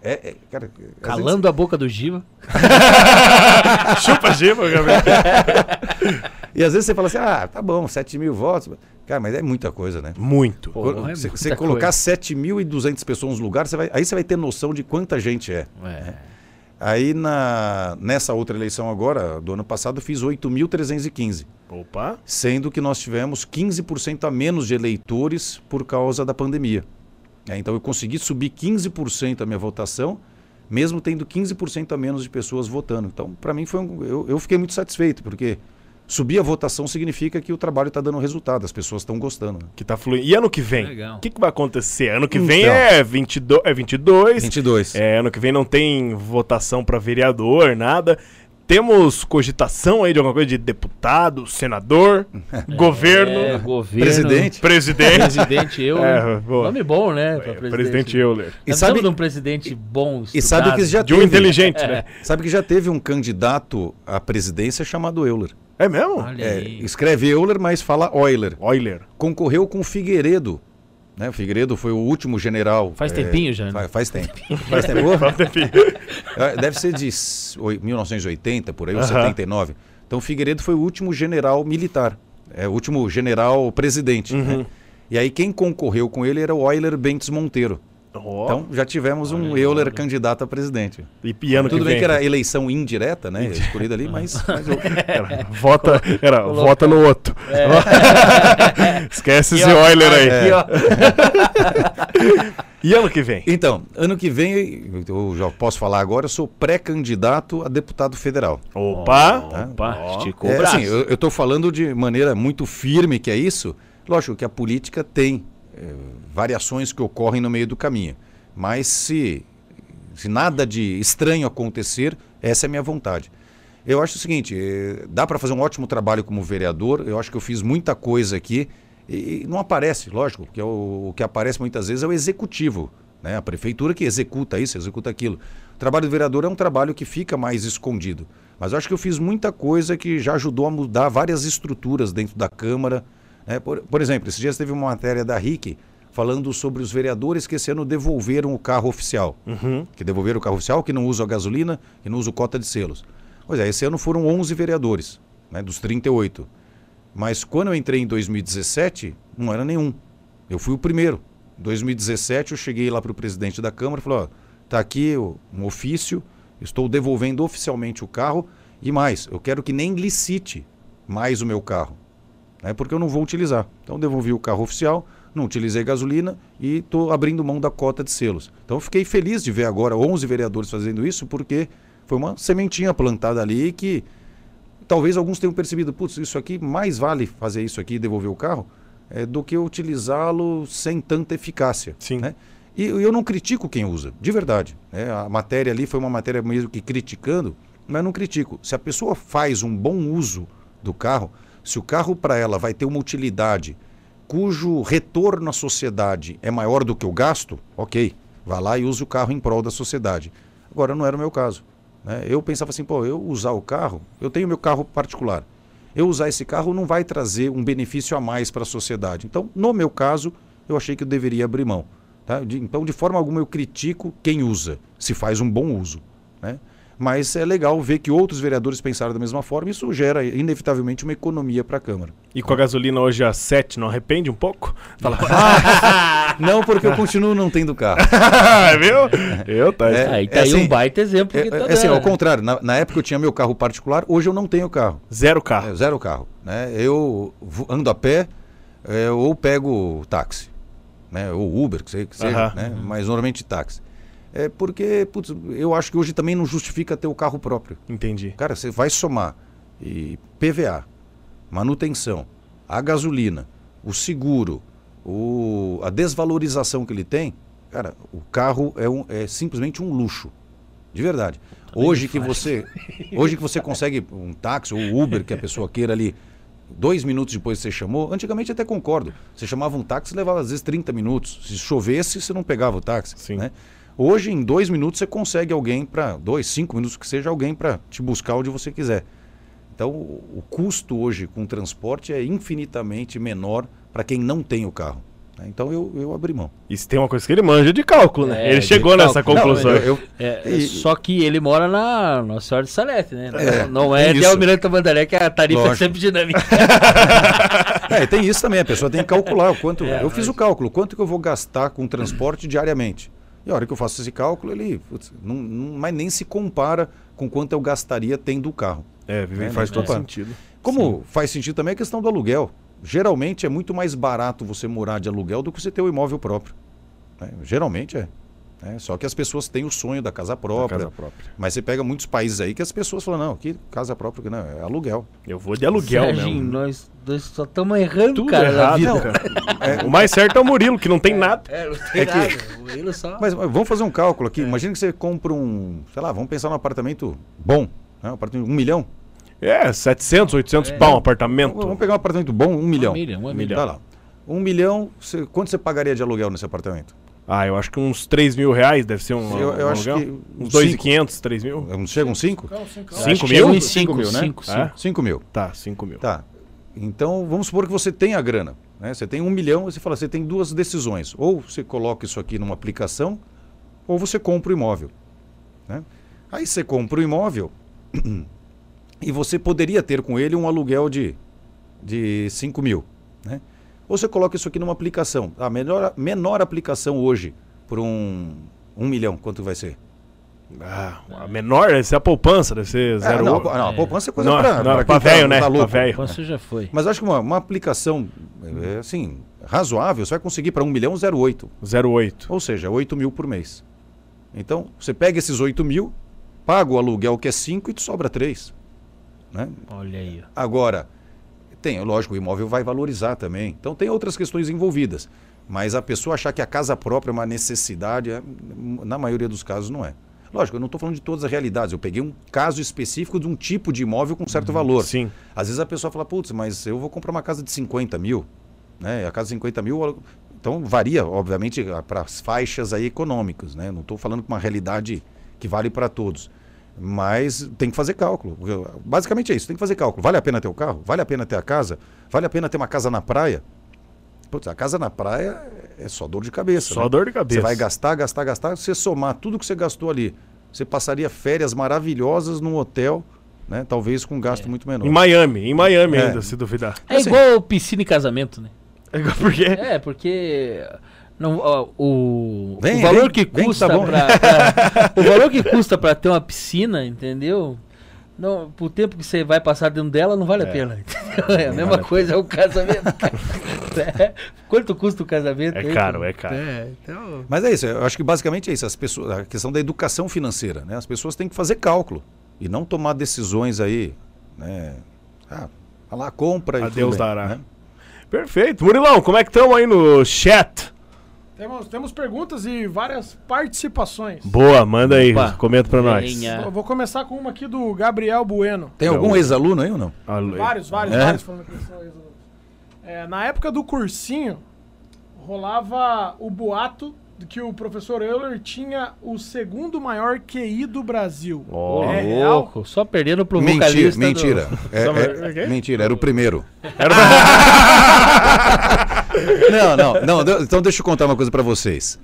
É, é, cara, Calando a boca do Giva. Chupa, Giba, Gabriel. vezes- e às vezes você fala assim, ah, tá bom, 7 mil votos. Cara, mas é muita coisa, né? Muito. Pô, é você você colocar coisa. 7.200 pessoas no lugar, você vai, aí você vai ter noção de quanta gente é. É. Aí na, nessa outra eleição agora, do ano passado, fiz 8.315. Opa. sendo que nós tivemos 15% a menos de eleitores por causa da pandemia. É, então eu consegui subir 15% a minha votação, mesmo tendo 15% a menos de pessoas votando. Então, para mim, foi um, eu, eu fiquei muito satisfeito, porque subir a votação significa que o trabalho está dando resultado, as pessoas estão gostando. né? Que tá fluindo. E ano que vem? O que, que vai acontecer? Ano que vem Então. é, 22, é 22. 22. É, ano que vem não tem votação pra vereador, nada. Temos cogitação aí de alguma coisa de deputado, senador, governo, É, governo. Presidente. presidente. Presidente eu. É. Nome bom, né? É, presidente Euler. E sabe- de um presidente bom, E sabe que estudado. já De um teve, inteligente, né? sabe que já teve um candidato à presidência chamado Euler. É mesmo? É, escreve Euler, mas fala Euler. Euler. concorreu com o Figueiredo. Né? O Figueiredo foi o último general. Faz é, tempinho já, né? Faz, faz tempo. Faz tempo. É, Deve ser de s- oi- 1980, por aí, ou Aham. 79. Então, o Figueiredo foi o último general militar. É, o último general presidente. Uhum. né? E aí, quem concorreu com ele era o Euler Bentes Monteiro. Ó, Então, já tivemos um Olha, Euler candidato a presidente. e, e ano Tudo que bem vem? que era eleição indireta, né? Escolhida ali, mas, mas eu- Era, vota, era, Colocou. vota no outro. Esquece esse. Euler aí. Ó. E ano que vem? Então, ano que vem, eu já posso falar agora, eu sou pré-candidato a deputado federal. Opa! Opa, Ó. esticou o É, braço. assim, eu estou falando de maneira muito firme que é isso. Lógico que a política tem é, variações que ocorrem no meio do caminho. Mas se, se nada de estranho acontecer, essa é a minha vontade. Eu acho o seguinte, eh, dá para fazer um ótimo trabalho como vereador. Eu acho que eu fiz muita coisa aqui E, não aparece, lógico, porque o, o que aparece muitas vezes é o executivo. Né? A prefeitura que executa isso, executa aquilo. O trabalho do vereador é um trabalho que fica mais escondido. Mas eu acho que eu fiz muita coisa que já ajudou a mudar várias estruturas dentro da Câmara. Né? Por, por exemplo, esses dias teve uma matéria da RIC falando sobre os vereadores que esse ano devolveram o carro oficial. Que devolveram o carro oficial, que não usa a gasolina, que não usa cota de selos. Pois é, esse ano foram 11 vereadores, né, dos 38. Mas quando eu entrei em 2017, não era nenhum. Eu fui o primeiro. Em 2017, eu cheguei lá para o presidente da Câmara e falei: ó, tá aqui o- um ofício, estou devolvendo oficialmente o carro e mais, eu quero que nem licite mais o meu carro, né, porque eu não vou utilizar. Então, devolvi o carro oficial, não utilizei gasolina e estou abrindo mão da cota de selos. Então, fiquei feliz de ver agora 11 vereadores fazendo isso, porque foi uma sementinha plantada ali que talvez alguns tenham percebido, putz, isso aqui mais vale fazer isso aqui e devolver o carro é, do que utilizá-lo sem tanta eficácia. Sim. Né? E eu não critico quem usa, de verdade. né? A matéria ali foi uma matéria mesmo que criticando, mas não critico. Se a pessoa faz um bom uso do carro, se o carro para ela vai ter uma utilidade cujo retorno à sociedade é maior do que o gasto, ok, vá lá e use o carro em prol da sociedade. Agora, não era o meu caso. né? Eu pensava assim, pô, eu usar o carro, eu tenho meu carro particular. Eu usar esse carro não vai trazer um benefício a mais para a sociedade. Então, no meu caso, eu achei que eu deveria abrir mão. tá? De- então, de forma alguma, eu critico quem usa, se faz um bom uso. né? Mas é legal ver que outros vereadores pensaram da mesma forma e isso gera, inevitavelmente, uma economia para a Câmara. E com a gasolina hoje a 7, não arrepende um pouco? Fala, Não, porque eu continuo não tendo carro. viu? Eu, tá. É, Aí tá aí assim, um baita exemplo É, tá é assim, dando, ao contrário, na, na época eu tinha meu carro particular, hoje eu não tenho carro. Zero carro. É, zero carro. Né? Eu ando a pé é, ou pego táxi. Né? Ou Uber, que seja, que seja Aham. né? mas normalmente táxi. É porque, putz, eu acho que hoje também não justifica ter o carro próprio. Entendi. Cara, você vai somar e PVA, manutenção, a gasolina, o seguro, o, a desvalorização que ele tem, cara, o carro é, um, é simplesmente um luxo. De verdade. Hoje que você, hoje que você consegue um táxi ou Uber que a pessoa queira ali dois minutos depois que você chamou, antigamente até concordo. Você chamava um táxi levava às vezes 30 minutos. Se chovesse, você não pegava o táxi. Sim. Né? Hoje, em dois minutos, você consegue alguém para. Dois, cinco minutos que seja alguém para te buscar onde você quiser. Então, o custo hoje com transporte é infinitamente menor para quem não tem o carro. né? Então, eu, eu abri mão. Se tem uma coisa que ele manja de cálculo, né? É, ele chegou nessa conclusão. Não, eu- eu- É, E- só que ele mora na Nossa Senhora de Salete, né? É, não é de isso. Almirante Tamandaré, que a tarifa Lógico. é sempre dinâmica. É, tem isso também, a pessoa tem que calcular o quanto. É, eu fiz mas- o cálculo, quanto que eu vou gastar com transporte diariamente. E a hora que eu faço esse cálculo, ele putz, não, não, mas nem se compara com quanto eu gastaria tendo o carro. É, É, faz né? todo É. sentido. Como faz sentido também a questão do aluguel. Geralmente é muito mais barato você morar de aluguel do que você ter o imóvel próprio. né? Geralmente é. Né? Só que as pessoas têm o sonho da casa Da própria. casa própria. Mas você pega muitos países aí que as pessoas falam, não, que casa própria, que não, é aluguel. Eu vou de aluguel Serginho, mesmo. nós dois só estamos errando, Tudo cara, na errado, vida. cara. O mais certo é o Murilo, que não tem nada. É, não tem É que- nada. O Murilo só... Mas, vamos fazer um cálculo É. aqui. Imagina que você compra um, sei lá, vamos pensar num apartamento bom. Né? Um apartamento, um milhão. É, 700, 800 É. pau um apartamento. Vamos pegar um apartamento bom, um milhão. milhão, um milhão. Tá lá. Um milhão, você- quanto você pagaria de aluguel nesse apartamento? Ah, eu acho que uns 3 mil reais deve ser um, Eu- eu um acho aluguel. que uns uns 2,500, 3 mil. Um- Chega uns cinco? Eu acho que 5 chega mil? uns cinco, mil, né? cinco, É? cinco. Cinco mil. Tá, 5 mil. Tá. Então, vamos supor que você tem a grana. Né? Você tem um milhão, você fala, você tem duas decisões. Ou você coloca isso aqui numa aplicação, ou você compra o imóvel. né? Aí você compra o imóvel e você poderia ter com ele um aluguel de, de 5 mil. Né? Ou você coloca isso aqui numa aplicação. A menor, menor aplicação hoje por um, um milhão, quanto vai ser? Ah, a menor deve ser a poupança, deve ser É, 0,8. não, não, a poupança é coisa Não, pra, não, pra pra quem tá- velho, né? tá Pra louco. velho. Você já foi. Mas acho que uma, uma aplicação, é, assim, razoável, você vai conseguir para 1 milhão 0,8. 0,8. Ou seja, 8 mil por mês. Então, você pega esses 8 mil, paga o aluguel que é 5 e te sobra 3. Né? Olha aí. Agora, tem, lógico, o imóvel vai valorizar também. Então, tem outras questões envolvidas. Mas a pessoa achar que a casa própria é uma necessidade, é, na maioria dos casos, não é. Lógico, eu não estou falando de todas as realidades. Eu peguei um caso específico de um tipo de imóvel com certo valor. Sim. Às vezes a pessoa fala, putz, mas eu vou comprar uma casa de 50 mil. né? A casa de 50 mil, então varia, obviamente, para as faixas aí econômicas, né? Não estou falando com uma realidade que vale para todos. Mas tem que fazer cálculo. Basicamente é isso, tem que fazer cálculo. Vale a pena ter o carro? Vale a pena ter a casa? Vale a pena ter uma casa na praia? Putz, a casa na praia é só dor de cabeça. Só né? dor de cabeça. Você vai gastar, gastar, gastar. Você somar tudo que você gastou ali, você passaria férias maravilhosas num hotel, né? Talvez com um gasto muito menor. Em Miami, em Miami É. ainda, se duvidar. É Assim. igual piscina e casamento, né? Por quê? É, porque não, ó, o, Vem, o valor vem, que vem que custa tá bom. pra, pra- o valor que custa para ter uma piscina, entendeu? Não, pro tempo que você vai passar dentro dela não vale a É. pena. entendeu? É a mesma coisa, é o casamento. É. Quanto custa o casamento? É aí, caro, é caro. É, então, Mas é isso, eu acho que basicamente é isso. As pessoas, a questão da educação financeira, né? As pessoas têm que fazer cálculo e não tomar decisões aí, né? Ah, lá, compra e A tudo Deus bem, dará. né? Perfeito. Murilão, como é que estamos aí no chat? Temos, temos perguntas e várias participações. Boa, manda aí, Opa. comenta pra nós. Venha. Vou começar com uma aqui do Gabriel Bueno. Tem algum ex-aluno aí ou não? Alô. Vários, vários, É? vários falando que são ex-alunos. É, na época do cursinho, rolava o boato de que o professor Euler tinha o segundo maior QI do Brasil. Ó. É real? louco, só perdendo pro Mentira, vocalista. do- mentira. É- Só- é- o mentira, era o primeiro. Não, não, não. Então deixa eu contar uma coisa pra vocês.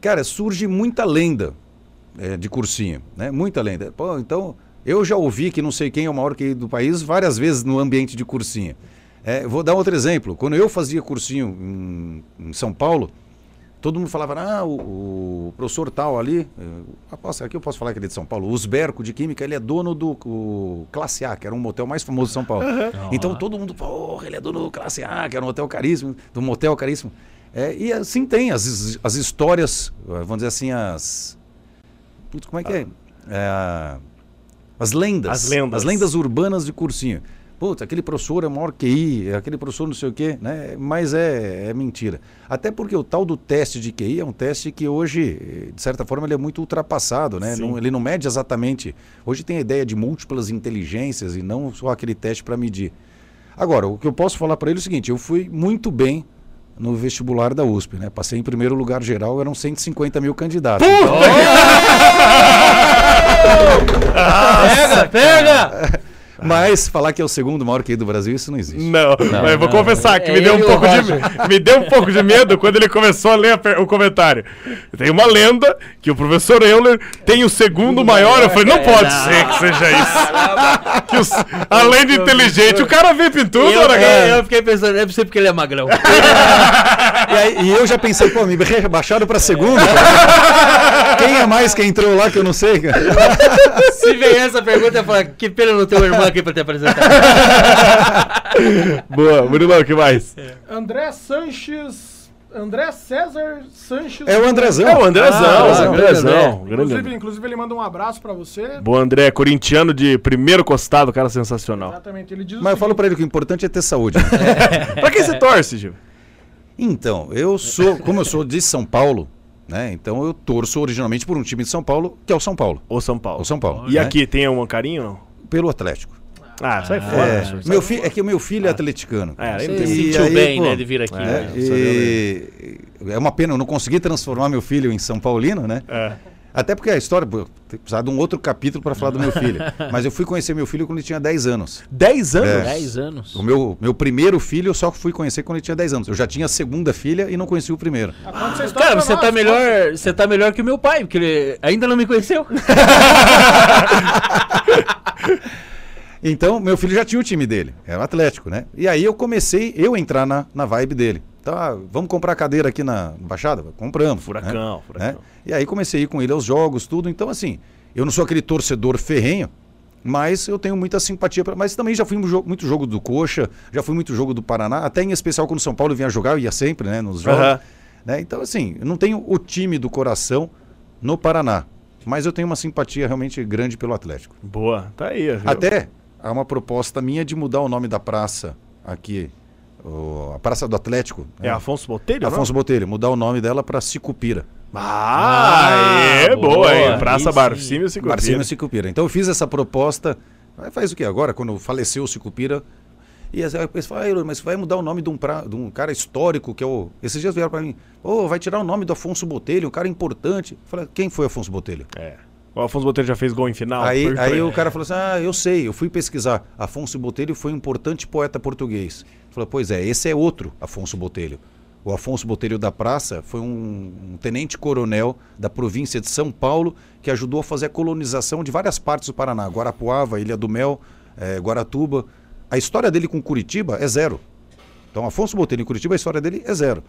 Cara, surge muita lenda é, de cursinho, né? Muita lenda. Pô, então, eu já ouvi que não sei quem é o maior QI do país várias vezes no ambiente de cursinho. É, vou dar outro exemplo. Quando eu fazia cursinho em, em São Paulo, todo mundo falava, ah, o, o professor tal ali, eh, posso, aqui eu posso falar que ele é de São Paulo, o Usberco de Química, ele é dono do o Classe A, que era um motel mais famoso de São Paulo. Então todo mundo, porra, ele é dono do Classe A, que era um hotel caríssimo, do motel caríssimo. É, e assim tem as, as histórias, eh, vamos dizer assim, as. Putz, como é que é? É, As lendas. As lendas. As lendas urbanas de cursinho. Putz, aquele professor é o maior QI, aquele professor não sei o quê, né? Mas é, é mentira. Até porque o tal do teste de QI é um teste que hoje, de certa forma, ele é muito ultrapassado, né? Não- ele não mede exatamente. Hoje tem a ideia de múltiplas inteligências e não só aquele teste para medir. Agora, o que eu posso falar para ele é o seguinte: eu fui muito bem no vestibular da USP, né? Passei em primeiro lugar geral, eram 150 mil candidatos. Pega, pega! Mas falar que é o segundo maior QI do Brasil, isso não existe. Não, mas eu vou não. confessar que É me deu um pouco de me deu um pouco de medo quando ele começou a ler a o comentário. Tem uma lenda que o professor Euler tem o segundo maior. Eu falei, não É, pode não. ser que seja isso. Que os- além de inteligente, o cara vê pintura, Eu, né, é, eu fiquei pensando, deve ser porque ele é magrão. E, aí- e eu já pensei, pô, me rebaixaram pra segunda. cara. Quem é mais que entrou lá que eu não sei, cara? Se vem essa pergunta, eu falo, que pena não ter um irmão aqui pra te apresentar. Boa, Murilão, o que mais? André Sanches. André César Sanches. É o Andrezão. É o Andrezão, Ah, o André, Andrezão. grande Inclusive, inclusive, ele manda um abraço pra você. Boa, André, corintiano de primeiro costado, cara sensacional. Exatamente. Ele diz Mas eu falo pra ele que o importante é ter saúde. né? Pra quem você torce, Gil? Então, eu sou, como eu sou de São Paulo, né? Então eu torço originalmente por um time de São Paulo, que é o São Paulo. Ou São Paulo? O São Paulo. E né? aqui, tem um carinho não? Pelo Atlético. Ah, sai fora. É, senhor. meu fi, é que o meu filho é atleticano. É, aí Você não tem- E sentiu aí, bem, pô, né, de vir aqui. é. né? E é uma pena, eu não consegui transformar meu filho em São Paulino, né? É. Até porque a história, tem precisado de um outro capítulo para falar do meu filho. Mas eu fui conhecer meu filho quando ele tinha 10 anos. 10 anos? É. 10 anos. O meu, meu primeiro filho eu só fui conhecer quando ele tinha 10 anos. Eu já tinha a segunda filha e não conheci o primeiro. Ah, Cara, você nós, tá melhor, você tá melhor que o meu pai, porque ele ainda não me conheceu. Então, meu filho já tinha o time dele, era o Atlético, né? E aí eu comecei, eu entrar na, na vibe dele. Ah, vamos comprar cadeira aqui na Baixada? Compramos. Furacão, né? furacão. Né? E aí comecei a ir com ele aos jogos, tudo. Então, assim, eu não sou aquele torcedor ferrenho, mas eu tenho muita simpatia. Pra... Mas também já fui mu- muito jogo do Coxa, já fui muito jogo do Paraná, até em especial quando o São Paulo vinha jogar, eu ia sempre, né, nos jogos. Aham. Né? Então, assim, eu não tenho o time do coração no Paraná, mas eu tenho uma simpatia realmente grande pelo Atlético. Boa, tá aí. viu? Até há uma proposta minha de mudar o nome da praça aqui, o- a Praça do Atlético. É né? Afonso Botelho? Afonso Botelho, mudar o nome dela para Sicupira. Ah, é boa, boa, hein? Praça aí Barcímio Seguro. Marcinho Sicupira. Então eu fiz essa proposta, faz o que agora? Quando faleceu o Sicupira, E aí a pessoa fala, ah, mas vai mudar o nome de um, pra, de um cara histórico, que é o. Esses dias vieram para mim, ô, vai tirar o nome do Afonso Botelho, um cara importante. Eu falei, quem foi Afonso Botelho? É. O Afonso Botelho já fez gol em final. Aí, aí o cara falou assim: Ah, eu sei, eu fui pesquisar. Afonso Botelho foi um importante poeta português. Falou, pois é, esse é outro Afonso Botelho. O Afonso Botelho da Praça foi um, um tenente-coronel da província de São Paulo que ajudou a fazer a colonização de várias partes do Paraná. Guarapuava, Ilha do Mel, eh, Guaratuba. A história dele com Curitiba é zero. Então, Afonso Botelho em Curitiba, a história dele é zero.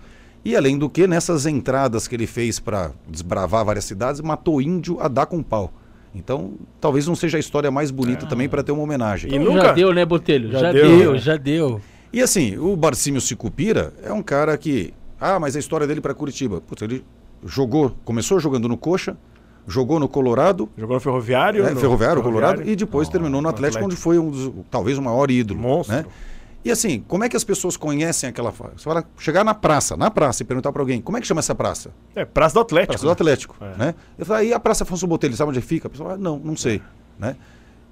E além do que, nessas entradas que ele fez para desbravar várias cidades, matou índio a dar com pau. Então, talvez não seja a história mais bonita também para ter uma homenagem. E Então nunca- Já deu, né, Botelho? Já Já, deu, deu, né? já deu. E assim, o Barcímio Sicupira é um cara que. Ah, mas a história dele para Curitiba. Putz, ele jogou, começou jogando no Coxa, jogou no Colorado, Jogou no Ferroviário. é, no Ferroviário, Colorado, Ferroviário. e depois Oh, terminou no Atlético, onde foi um dos, talvez o maior ídolo. Monstro. Né? E assim, como é que as pessoas conhecem aquela. fa- Você fala, chegar na praça, na praça, e perguntar para alguém, como é que chama essa praça? É, Praça do Atlético. Praça do Atlético. É. Né? Eu falei, e a Praça Afonso Botelho, sabe onde fica? A pessoa fala, não, não sei. Né?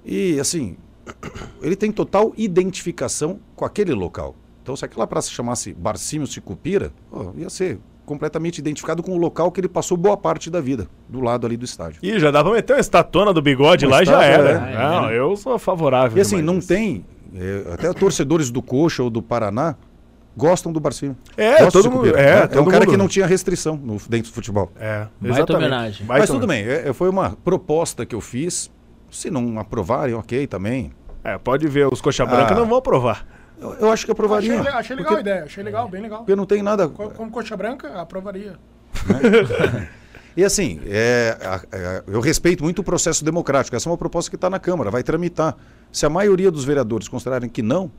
E assim, ele tem total identificação com aquele local. Então, se aquela praça chamasse Barcímio Sicupira, pô, ia ser completamente identificado com o local que ele passou boa parte da vida, do lado ali do estádio. Ih, já dá pra meter uma estatona do bigode Uma lá e já era. é. Não, eu sou favorável. E assim, não isso. tem. É, até torcedores do Coxa ou do Paraná gostam do Barcímio. É, Gostam todo do mundo. Sicupira, É, né? é um todo cara mundo- que não tinha restrição no- dentro do futebol. É, Baita exatamente. homenagem. Baita Mas tudo homenagem. bem, é- foi uma proposta que eu fiz. Se não aprovarem, ok também. É, pode ver, os coxa branca Ah. não vão aprovar. Eu, eu acho que aprovaria. Achei, achei legal a ideia, achei legal, bem legal. Porque não tem nada. Co- Como coxa branca, aprovaria. E assim, é, é, eu respeito muito o processo democrático. Essa é uma proposta que está na Câmara, vai tramitar. Se a maioria dos vereadores considerarem que não,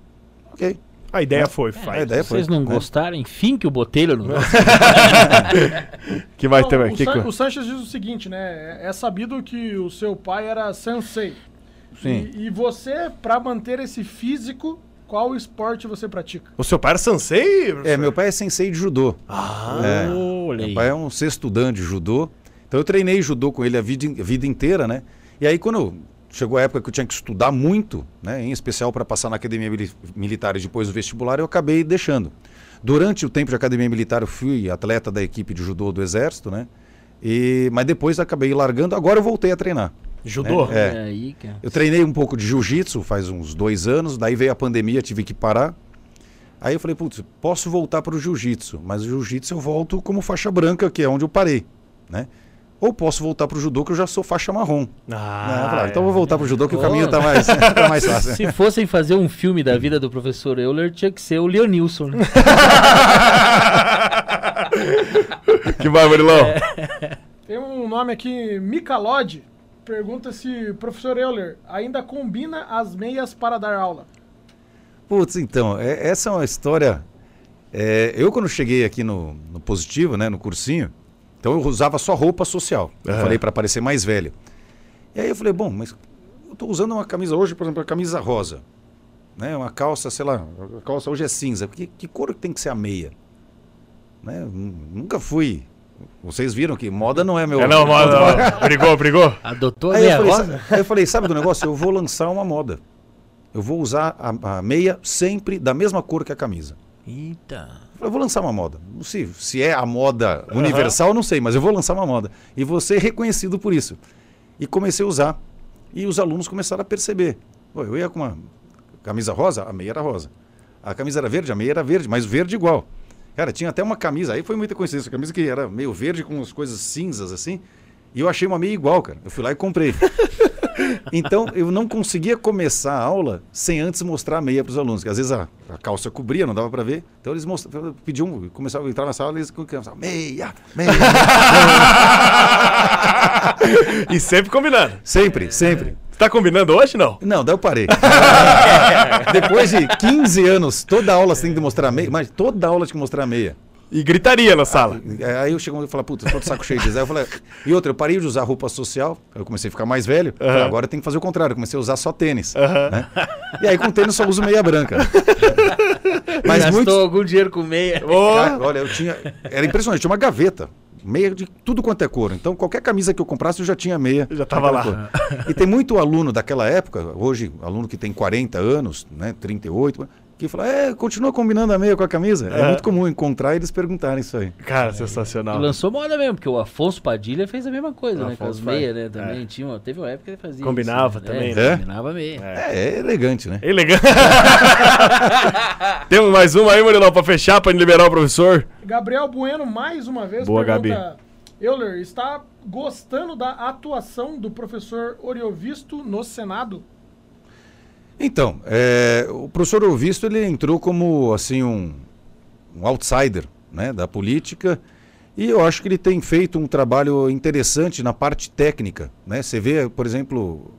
ok. A ideia foi, A faz. ideia Se vocês foi, não né? gostarem, enfim que o Botelho não gosta. Que vai Não, ter o, aqui. San- o Sanches diz o seguinte, né? É sabido que o seu pai era sensei. Sim. E, e você, pra manter esse físico, qual esporte você pratica? O seu pai era sensei? É, meu pai é sensei de judô. Ah, É. Olha aí. Meu pai é um sexto dan de judô. Então eu treinei judô com ele a vida, a vida inteira, né? E aí quando eu- chegou a época que eu tinha que estudar muito, né? Em especial para passar na academia mili- militar e depois do vestibular, eu acabei deixando. Durante o tempo de academia militar eu fui atleta da equipe de judô do exército, né? E, mas depois acabei largando. Agora eu voltei a treinar. Judô? É. Olha aí, cara. Eu treinei um pouco de jiu-jitsu faz uns dois anos, daí veio a pandemia, tive que parar. Aí eu falei, putz, posso voltar para o jiu-jitsu, mas o jiu-jitsu eu volto como faixa branca, que é onde eu parei, né? Ou posso voltar para o judô, que eu já sou faixa marrom. Ah, falei, é. então eu vou voltar para o judô, que o Oh. caminho tá mais, tá mais fácil. Se fossem fazer um filme da vida do professor Euler, tinha que ser o Leonilson. Né? Que vai, Murilão? Tem um nome aqui, Micalode. Pergunta se o professor Euler ainda combina as meias para dar aula. Putz, então, é- essa é uma história. é, eu, quando cheguei aqui no, no Positivo, né, no cursinho, então eu usava só roupa social. Eu Aham. falei para parecer mais velho. E aí eu falei, bom, mas eu tô usando uma camisa hoje, por exemplo, a camisa rosa. Né, uma calça, sei lá, a calça hoje é cinza. Que, que cor que tem que ser a meia? Né, nunca fui. Vocês viram que moda não é meu. É, não, mano, não. Brigou, brigou? Adotou a Aí eu, meia falei, rosa? sa- aí eu falei, sabe do negócio? Eu vou lançar uma moda. Eu vou usar a, a meia sempre da mesma cor que a camisa. Eita. Eu falei, eu vou lançar uma moda. Não sei se é a moda universal, eu não sei, mas eu vou lançar uma moda. E vou ser reconhecido por isso. E comecei a usar. E os alunos começaram a perceber. Pô, eu ia com uma camisa rosa, a meia era rosa. A camisa era verde, a meia era verde, mas verde igual. Cara, tinha até uma camisa, aí foi muita coincidência, uma camisa que era meio verde com umas coisas cinzas assim. E eu achei uma meia igual, cara. Eu fui lá e comprei. Então, eu não conseguia começar a aula sem antes mostrar a meia para os alunos, que às vezes a, a calça cobria, não dava para ver. Então, eles mostravam, pediam, começavam a entrar na sala, eles começavam, meia, meia. E sempre combinando. sempre, sempre. Tá combinando hoje, não? Não, daí eu parei. Depois de 15 anos, toda aula você tem que mostrar a meia, mas toda aula tinha que mostrar a meia. E gritaria na sala. É, Aí eu chego e falo, puta, eu tô de saco cheio disso. Aí eu falei, e outra, eu parei de usar roupa social, eu comecei a ficar mais velho, falei, agora tem que fazer o contrário, eu comecei a usar só tênis. né? E aí com tênis só uso meia branca. Mas Gastou muitos. algum dinheiro com meia. Cara, olha, eu tinha. Era impressionante, tinha uma gaveta. Meia de tudo quanto é cor. Então, qualquer camisa que eu comprasse, eu já tinha meia. Já tava daquela lá. cor. E tem muito aluno daquela época, hoje, aluno que tem 40 anos, né, 38, que fala, é, continua combinando a meia com a camisa. É, É. muito comum encontrar e eles perguntarem isso aí. Cara, E sensacional. lançou moda mesmo, porque o Afonso Padilha fez a mesma coisa, né? Com as Afonso meias, né? Também tinha, uma- teve uma época que ele fazia Combinava isso, também, É, né? Combinava meia. É. É, é elegante, né? Elegante. Temos mais uma aí, Murilão, pra fechar, pra liberar o professor. Gabriel Bueno, mais uma vez, Boa, pergunta... Euler, está gostando da atuação do professor Oriovisto no Senado? Então, é, o professor Ovisto ele entrou como assim um, um outsider né, da política e eu acho que ele tem feito um trabalho interessante na parte técnica. Né? Você vê, por exemplo,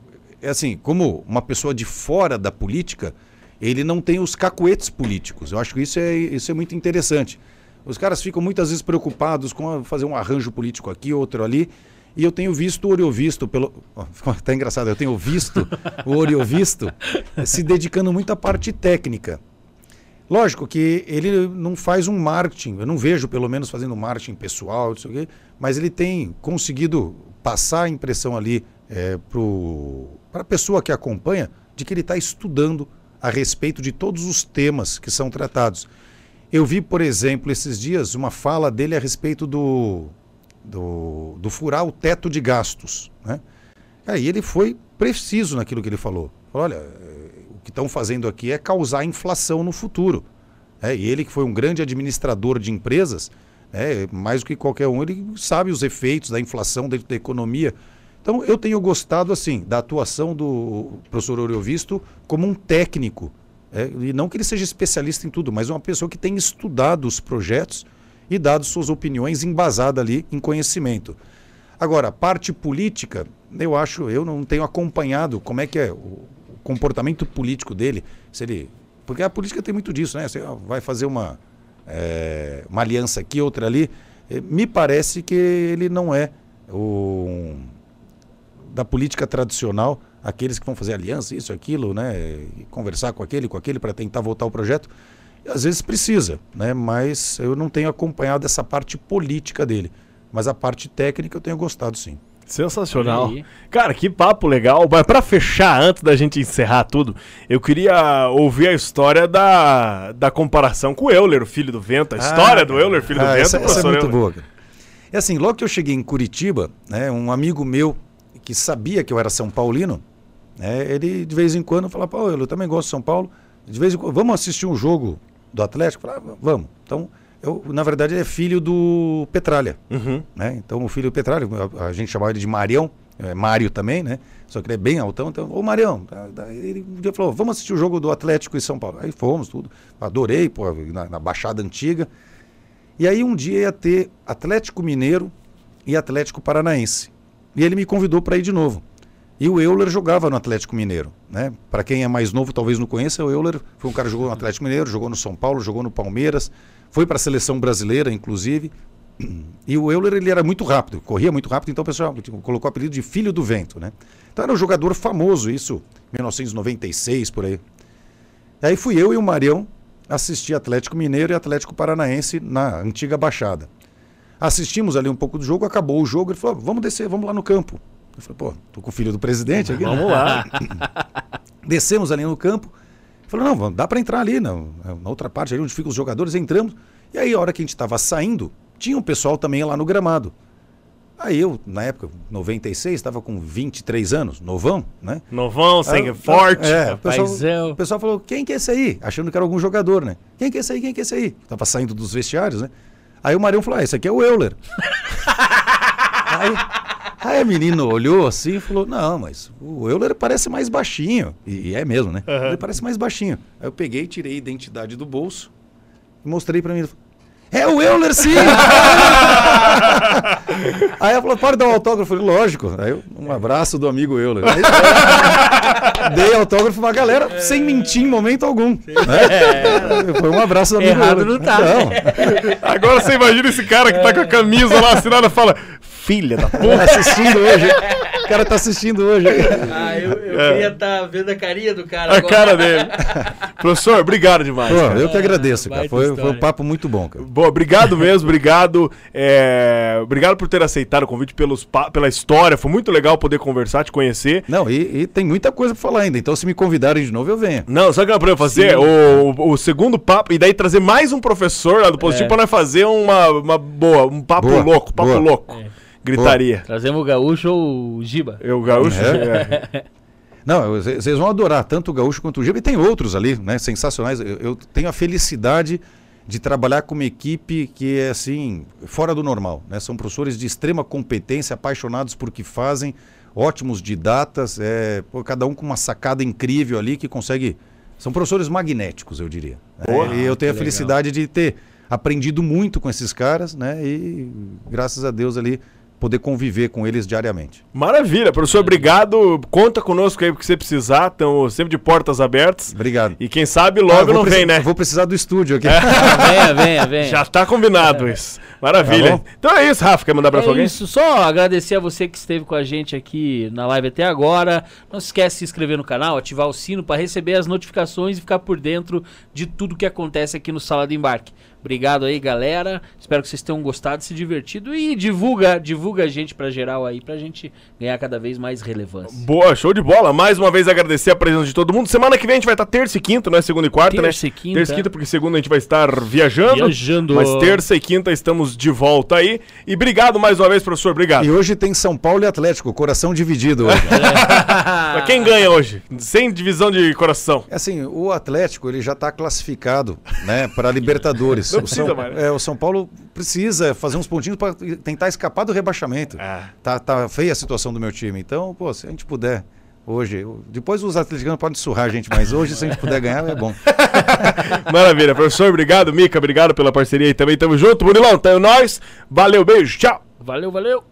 é assim, como uma pessoa de fora da política, ele não tem os cacuetes políticos. Eu acho que isso é, isso é muito interessante. Os caras ficam muitas vezes preocupados com fazer um arranjo político aqui, outro ali. E eu tenho visto o Oriovisto, pelo. ficou até engraçado, eu tenho visto o Oriovisto se dedicando muito à parte técnica. Lógico que ele não faz um marketing, eu não vejo pelo menos fazendo marketing pessoal, não sei o quê, mas ele tem conseguido passar a impressão ali para a pessoa que acompanha de que ele está estudando a respeito de todos os temas que são tratados. Eu vi, por exemplo, esses dias uma fala dele a respeito do, do, do furar o teto de gastos. Né? Aí ele foi preciso naquilo que ele falou. Falou, olha, eh, o que estão fazendo aqui é causar inflação no futuro. É, e ele que foi um grande administrador de empresas, né, mais do que qualquer um, ele sabe os efeitos da inflação dentro da economia. Então eu tenho gostado assim da atuação do professor Oriovisto como um técnico. é, e não que ele seja especialista em tudo, mas uma pessoa que tem estudado os projetos e dado suas opiniões embasada ali em conhecimento. Agora, parte política, eu acho, eu não tenho acompanhado como é que é o, comportamento político dele, se ele, porque a política tem muito disso, né? Você ó, vai fazer uma é, uma aliança aqui, outra ali. Eh, Me parece que ele não é o da política tradicional, aqueles que vão fazer aliança, isso, aquilo, né? Conversar com aquele, com aquele para tentar voltar o projeto. Às vezes precisa, né? Mas eu não tenho acompanhado essa parte política dele. Mas a parte técnica eu tenho gostado sim. Sensacional. Cara, que papo legal. Mas pra fechar, antes da gente encerrar tudo, eu queria ouvir a história da, da comparação com o Euler, o filho do vento. A história do Euler, filho do Ah, vento, essa, essa é muito Euler. boa. cara. É assim, logo que eu cheguei em Curitiba, né, um amigo meu que sabia que eu era São Paulino, né, ele de vez em quando falava, pô, eu também gosto de São Paulo, de vez em quando, vamos assistir um jogo do Atlético? Eu falava, vamos. Então, eu, na verdade, ele é filho do Petralha, Uhum. né? Então, o filho do Petralha, a, a gente chamava ele de Marião, é, Mário também, né? Só que ele é bem altão, então, ô Marião, tá- tá- ele um dia falou, vamos assistir o jogo do Atlético em São Paulo. Aí fomos, tudo. Adorei, pô, na, na Baixada Antiga. E aí um dia ia ter Atlético Mineiro e Atlético Paranaense. E ele me convidou para ir de novo. E o Euler jogava no Atlético Mineiro, né? Para quem é mais novo, talvez não conheça, o Euler foi um cara que jogou no Atlético Mineiro, jogou no São Paulo, jogou no Palmeiras, foi para a seleção brasileira, inclusive. E o Euler ele era muito rápido, corria muito rápido, então o pessoal tipo, colocou o apelido de Filho do Vento, né? Então era um jogador famoso, isso, 1996 por aí. Aí fui eu e o Marião assistir Atlético Mineiro e Atlético Paranaense na antiga Baixada. Assistimos ali um pouco do jogo, acabou o jogo, ele falou: vamos descer, vamos lá no campo. Eu falei, pô, tô com o filho do presidente aqui. né?" Vamos lá. Descemos ali no campo. Falou, não, vamos- dá para entrar ali, na, na outra parte, ali onde ficam os jogadores, entramos. E aí, a hora que a gente estava saindo, tinha um pessoal também lá no gramado. Aí eu, na época, 96, estava com 23 anos, novão, né? Novão, sangue Ah, forte. É, o pessoal, o pessoal falou, quem que é esse aí? Achando que era algum jogador, né? Quem que é esse aí? Quem que é esse aí? Tava saindo dos vestiários, né? Aí o Marião falou, ah, esse aqui é o Euler. aí, aí a menina olhou assim e falou, não, mas o Euler parece mais baixinho. E, e é mesmo, né? Ele parece mais baixinho. Aí eu peguei, tirei a identidade do bolso e mostrei pra mim. É o Euler, sim! Aí ela falou, pode dar um autógrafo? Eu falei, lógico. Aí eu, um abraço do amigo Euler. Aí, dei autógrafo pra galera sem mentir em momento algum. né? Foi um abraço do amigo Errado Euler. não tá, Agora você imagina esse cara que tá com a camisa lá assinada e fala: Filha da puta. Assistindo hoje. cara tá assistindo hoje. Ah, eu, eu É. queria estar vendo a carinha do cara A agora. cara dele. Professor, obrigado demais. Pô, eu que agradeço, cara. Foi, foi um papo muito bom, cara. Bom, obrigado mesmo, obrigado. é, obrigado por ter aceitado o convite pelos, pela história. Foi muito legal poder conversar, te conhecer. Não, e, e tem muita coisa pra falar ainda. Então, se me convidarem de novo, eu venho. Não, sabe o que eu pra fazer? O, o, o segundo papo, e daí trazer mais um professor lá do Positivo É. pra nós fazer uma, uma boa, um papo Boa, louco, papo boa. louco. Gritaria. Trazemos o gaúcho ou o Giba. Eu, gaúcho. É. é. Não, vocês vão adorar tanto o Gaúcho quanto o Giba. E tem outros ali, né? Sensacionais. Eu, eu tenho a felicidade de trabalhar com uma equipe que é assim, fora do normal. Né? São professores de extrema competência, apaixonados por que fazem, ótimos didatas, é, pô, cada um com uma sacada incrível ali que consegue. São professores magnéticos, eu diria. né? Boa, e eu tenho a felicidade de ter aprendido muito com esses caras, né? E graças a Deus ali poder conviver com eles diariamente. Maravilha, professor, obrigado. Conta conosco aí porque você precisar. Estamos sempre de portas abertas. Obrigado. E quem sabe Ah, logo vou não vem, né? Vou precisar do estúdio aqui. venha, venha, venha. Já tá combinado isso. Maravilha. Tá então é isso, Rafa. Quer mandar pra É alguém? isso, só agradecer a você que esteve com a gente aqui na live até agora. Não se esquece de se inscrever no canal, ativar o sino para receber as notificações e ficar por dentro de tudo que acontece aqui no Sala de Embarque. Obrigado aí, galera. Espero que vocês tenham gostado, se divertido e divulga, divulga a gente pra geral aí pra gente ganhar cada vez mais relevância. Boa, show de bola. Mais uma vez agradecer a presença de todo mundo. Semana que vem a gente vai estar terça e quinta, não é segunda e quarta, Terça né? e quinta. Terça e quinta, porque segunda a gente vai estar viajando. Viajando. Mas terça e quinta estamos de volta aí. E obrigado mais uma vez, professor. Obrigado. E hoje tem São Paulo e Atlético, coração dividido hoje. Quem ganha hoje? Sem divisão de coração. É assim, o Atlético ele já está classificado, né, para Libertadores. Não o, precisa São, mais, né? é, o São Paulo precisa fazer uns pontinhos para tentar escapar do rebaixamento. Ah. Tá, tá feia a situação do meu time. Então, pô, se a gente puder hoje, depois os atleticanos podem surrar a gente, mas hoje se a gente puder ganhar é bom. Maravilha. Professor, obrigado. Mica, obrigado pela parceria aí também. Tamo junto. Munilão, tá nós. Valeu, beijo. Tchau. Valeu, valeu.